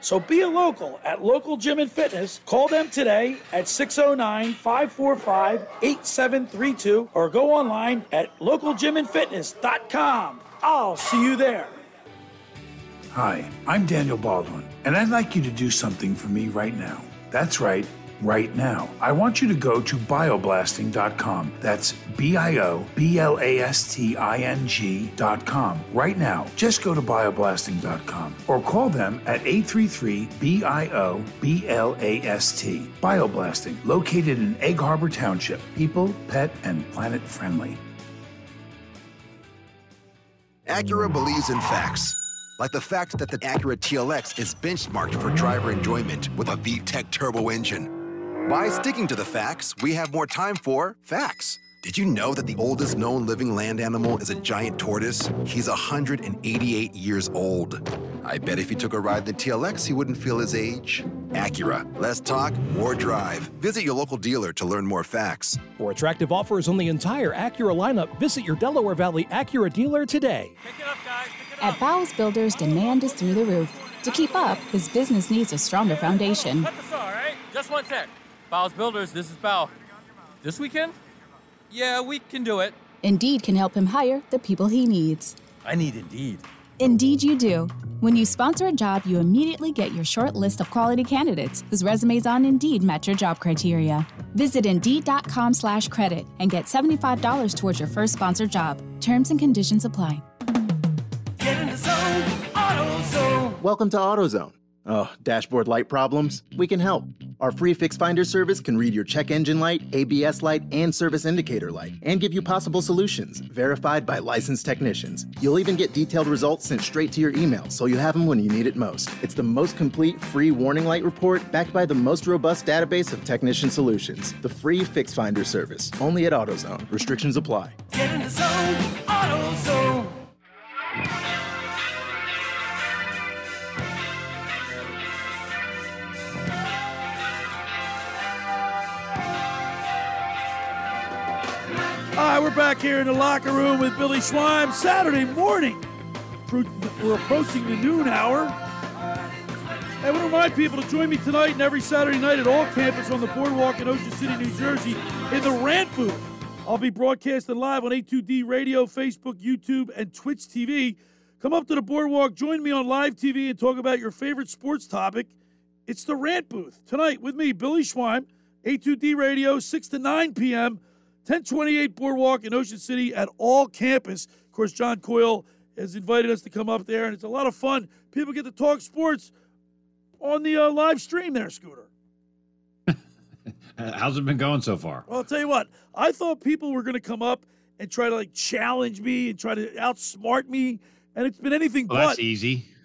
so be a local at Local Gym and Fitness. Call them today at 609 545 8732 or go online at localgymandfitness.com. I'll see you there. Hi, I'm Daniel Baldwin, and I'd like you to do something for me right now. That's right, right now. I want you to go to bioblasting.com. That's B I O B L A S T I N G.com. Right now, just go to bioblasting.com or call them at 833 B I O B L A S T. Bioblasting, located in Egg Harbor Township. People, pet, and planet friendly. Acura believes in facts. Like the fact that the Acura TLX is benchmarked for driver enjoyment with a VTEC turbo engine. By sticking to the facts, we have more time for facts. Did you know that the oldest known living land animal is a giant tortoise? He's 188 years old. I bet if he took a ride in the TLX, he wouldn't feel his age. Acura, less talk, more drive. Visit your local dealer to learn more facts. For attractive offers on the entire Acura lineup, visit your Delaware Valley Acura dealer today. At Bowles Builders, demand is through the roof. To keep up, his business needs a stronger foundation. Cut the saw, all right? Just one sec. Bowles Builders, this is Bow. This weekend? Yeah, we can do it. Indeed can help him hire the people he needs. I need Indeed. Indeed, you do. When you sponsor a job, you immediately get your short list of quality candidates whose resumes on Indeed match your job criteria. Visit Indeed.com slash credit and get $75 towards your first sponsored job. Terms and conditions apply. Get in the zone, AutoZone. Welcome to AutoZone. Oh, dashboard light problems? We can help. Our free Fix Finder service can read your check engine light, ABS light, and service indicator light, and give you possible solutions, verified by licensed technicians. You'll even get detailed results sent straight to your email, so you have them when you need it most. It's the most complete free warning light report, backed by the most robust database of technician solutions. The free Fix Finder service, only at AutoZone. Restrictions apply. Get in the zone, AutoZone. All right, we're back here in the locker room with Billy Schweim. Saturday morning. We're approaching the noon hour. I want to remind people to join me tonight and every Saturday night at Alcampus on the boardwalk in Ocean City, New Jersey, in the rant booth. I'll be broadcasting live on A2D Radio, Facebook, YouTube, and Twitch TV. Come up to the boardwalk, join me on live TV, and talk about your favorite sports topic. It's the rant booth tonight with me, Billy Schweim, A2D Radio, 6 to 9 p.m. 1028 Boardwalk in Ocean City at Alcampus. Of course, John Coyle has invited us to come up there, and it's a lot of fun. People get to talk sports on the uh, live stream there, Scooter. How's it been going so far? Well, I'll tell you what, I thought people were going to come up and try to like challenge me and try to outsmart me. And it's been anything Well, but. that's easy.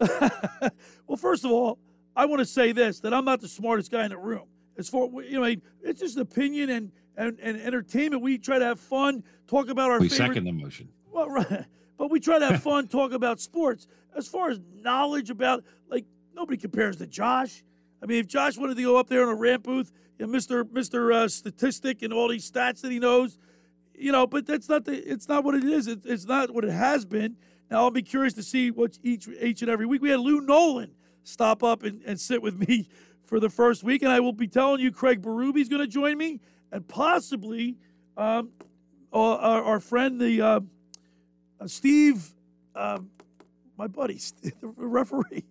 well, first of all, I want to say this that I'm not the smartest guy in the room. As for you know, it's just opinion and, and, and entertainment. We try to have fun, talk about our We favorite. second the motion. Well, right. But we try to have fun, talk about sports. As far as knowledge about, like, nobody compares to Josh. I mean, if Josh wanted to go up there in a rant booth, and Mr. Mr. Uh, Statistic and all these stats that he knows, you know, but that's not the. It's not what it is. It, it's not what it has been. Now I'll be curious to see what each each and every week. We had Lou Nolan stop up and, and sit with me for the first week, and I will be telling you, Craig Berube going to join me, and possibly um, our, our friend the. Uh, uh, Steve, um, my buddy, the referee,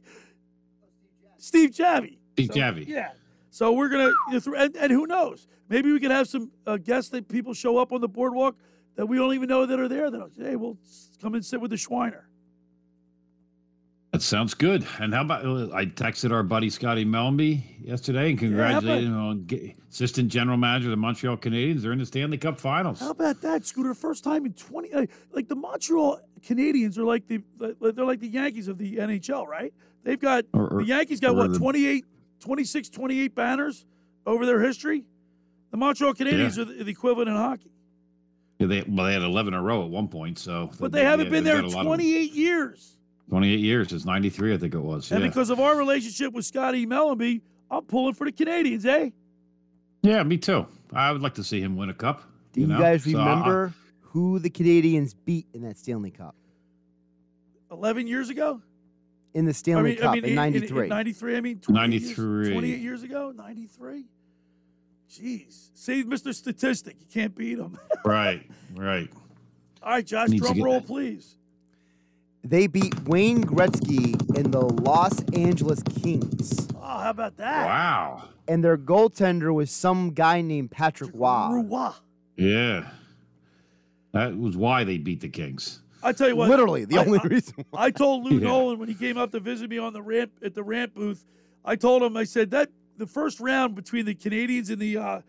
Steve Javi. Steve So, Javi. Yeah. So we're gonna, and, and who knows? Maybe we can have some uh, guests that people show up on the boardwalk that we don't even know that are there. That say, hey, we'll come and sit with the Schweiner. That sounds good. And how about uh, I texted our buddy Scotty Mellanby yesterday and congratulated him on ge- assistant general manager of the Montreal Canadiens. They're in the Stanley Cup Finals. How about that, Scooter? First time in twenty, like, like the Montreal Canadiens are like the they're like the Yankees of the NHL, right? They've got Or- or- the Yankees got what the- 28, 26, 28 banners over their history. The Montreal Canadiens Yeah. are the, the equivalent in hockey, Yeah, they, well, they had 11 in a row at one point. So, but they haven't been they've there of- 28 years. 28 years. It's 93, I think it was. And yeah. because of our relationship with Scotty Mellanby, I'm pulling for the Canadiens, eh? yeah, me too. I would like to see him win a cup. Do you, know? guys So, uh, remember who the Canadiens beat in that Stanley Cup? 11 years ago? In the Stanley Cup in '93. 93, I mean, 28 years- 93. 28 years ago? 93? Jeez. See, Mr. Statistic, you can't beat him. right, right. All right, Josh, Needs drum get- roll, please. They beat Wayne Gretzky and the Los Angeles Kings. Oh, how about that? Wow. And their goaltender was some guy named Patrick Waugh. Roy. Yeah. That was why they beat the Kings. I tell you what. Literally, the I- only I- reason I told Lou Yeah. Nolan when he came up to visit me on the ramp at the ramp booth. I told him, I said that the first round between the Canadiens and the uh,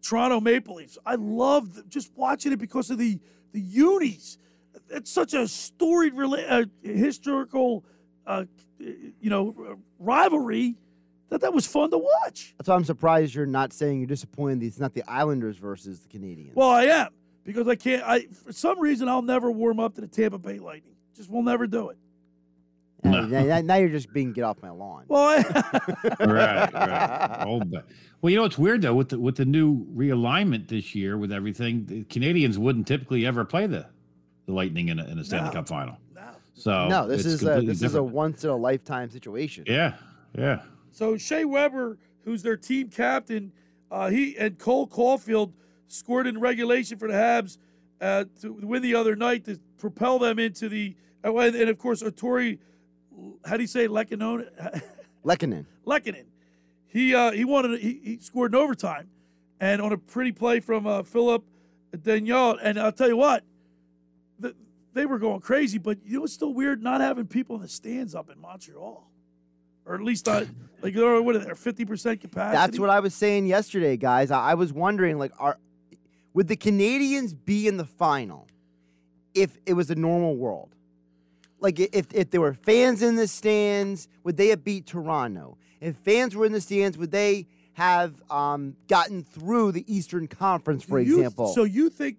Toronto Maple Leafs. I loved just watching it because of the the unis. It's such a storied, rela- uh, historical, uh, you know, rivalry that that was fun to watch. That's why I'm surprised you're not saying you're disappointed it's not the Islanders versus the Canadiens. Well, I am because I can't. I for some reason I'll never warm up to the Tampa Bay Lightning. Just will never do it. Uh, now, now you're just being get off my lawn. Well, I, right, right. Old Well, you know it's weird though with the with the new realignment this year with everything. The Canadiens wouldn't typically ever play the, the Lightning in a, in a Stanley No. Cup final. No. So no, this is a, completely this is a once in a lifetime situation. yeah, yeah. So Shea Weber, who's their team captain, uh, he and Cole Caufield scored in regulation for the Habs uh, to win the other night to propel them into the. oh, And, and of course, Artturi, how do you say Lehkonen? Lehkonen. Lehkonen. He uh, he wanted he, he scored in overtime, and on a pretty play from uh, Phillip Danault. And I'll tell you what, the, they were going crazy. But you know, it's still weird not having people in the stands up in Montreal, or at least not like they're- what are they? Fifty percent capacity. That's what I was saying yesterday, guys. I, I was wondering, like, are would the Canadiens be in the final if it was a normal world? Like, if if there were fans in the stands, would they have beat Toronto? If fans were in the stands, would they have um, gotten through the Eastern Conference, for You- example? So you think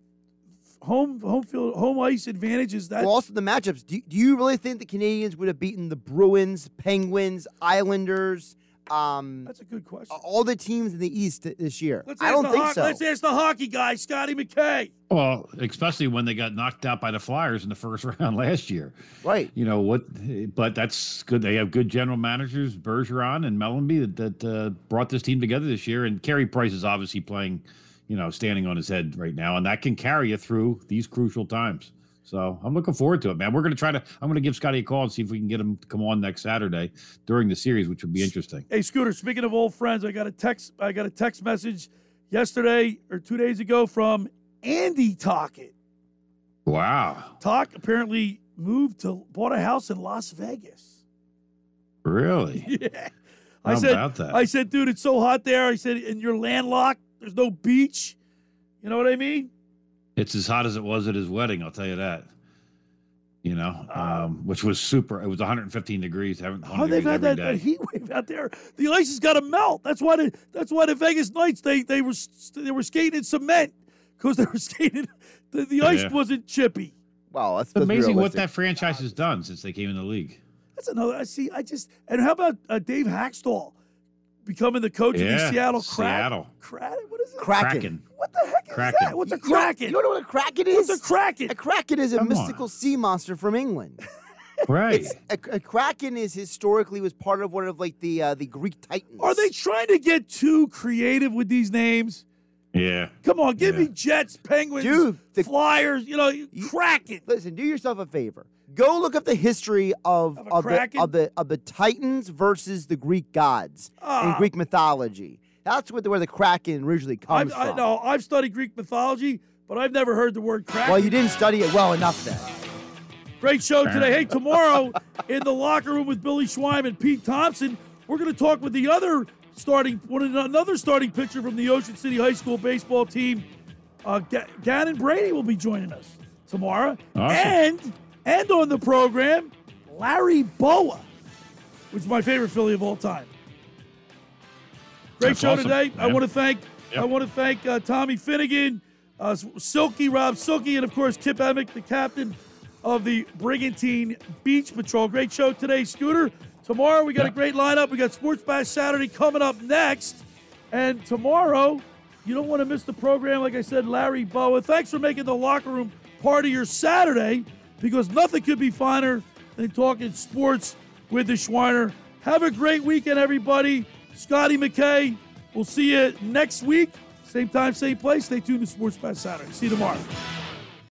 home home field home ice advantage is that? well, also the matchups. Do, do you really think the Canadiens would have beaten the Bruins, Penguins, Islanders? Um, That's a good question. All the teams in the East this year. Let's I don't think ho- so. Let's ask the hockey guy, Scotty McKay. Well, especially when they got knocked out by the Flyers in the first round last year. Right. You know what? But that's good. They have good general managers, Bergevin and Mellanby, that, that uh, brought this team together this year. And Carey Price is obviously playing, you know, standing on his head right now, and that can carry you through these crucial times. So I'm looking forward to it, man. We're going to try to. I'm going to give Scotty a call and see if we can get him to come on next Saturday during the series, which would be interesting. Hey, Scooter. Speaking of old friends, I got a text. I got a text message yesterday or two days ago from Andy Tockett. Wow, Talk apparently moved to bought a house in Las Vegas. really? Yeah. I said, about that? I said, dude, it's so hot there. I said, and you're landlocked. There's no beach. You know what I mean? It's as hot as it was at his wedding. I'll tell you that. You know, um, which was super. It was 115 degrees. Haven't Oh, they've had that, that heat wave out there. The ice has got to melt. That's why. The, that's why the Vegas Knights they they were they were skating in cement because they were skating. The, the ice Yeah. wasn't chippy. Wow, that's It's amazing what that franchise has done since they came in the league. That's another. I see. I just and how about uh, Dave Hakstol becoming the coach of the Seattle Kraken? Seattle. Kraken. What is it? Kraken. What the heck is Kraken. that? What's a Kraken? You don't know what a kraken is? What's a Kraken? A kraken is a Come on. mystical sea monster from England. Right. A, a kraken is historically was part of one of like the uh, the Greek titans. Are they trying to get too creative with these names? Yeah. Come on, give me Jets, Penguins, Dude, the- Flyers. You know, Kraken. Listen, do yourself a favor. Go look up the history of Of of, the, of the of the Titans versus the Greek gods in Ah. Greek mythology. That's what the, where the kraken originally comes I've, I from. know I've studied Greek mythology, but I've never heard the word Kraken. Well, you didn't study it well enough then. Great show today. Hey, tomorrow in the locker room with Billy Schweim and Pete Thompson, we're going to talk with the other starting, one another starting pitcher from the Ocean City High School baseball team. Uh, Ga- Gannon Brady will be joining us tomorrow, Awesome. and and on the program, Larry Bowa, which is my favorite Philly of all time. Great That's show awesome, today. I want to thank I want to thank uh, Tommy Finnegan, uh, Silky Rob Silky, and of course Kip Emig, the captain of the Brigantine Beach Patrol. Great show today, Scooter. Tomorrow we got a great lineup. We got Sports Bash Saturday coming up next, and tomorrow you don't want to miss the program. Like I said, Larry Bowa. Thanks for making the locker room part of your Saturday because nothing could be finer than talking sports with the Schweiner. Have a great weekend, everybody. Scotty McKay. We'll see you next week. Same time, same place. Stay tuned to Sports Bash Saturday. See you tomorrow.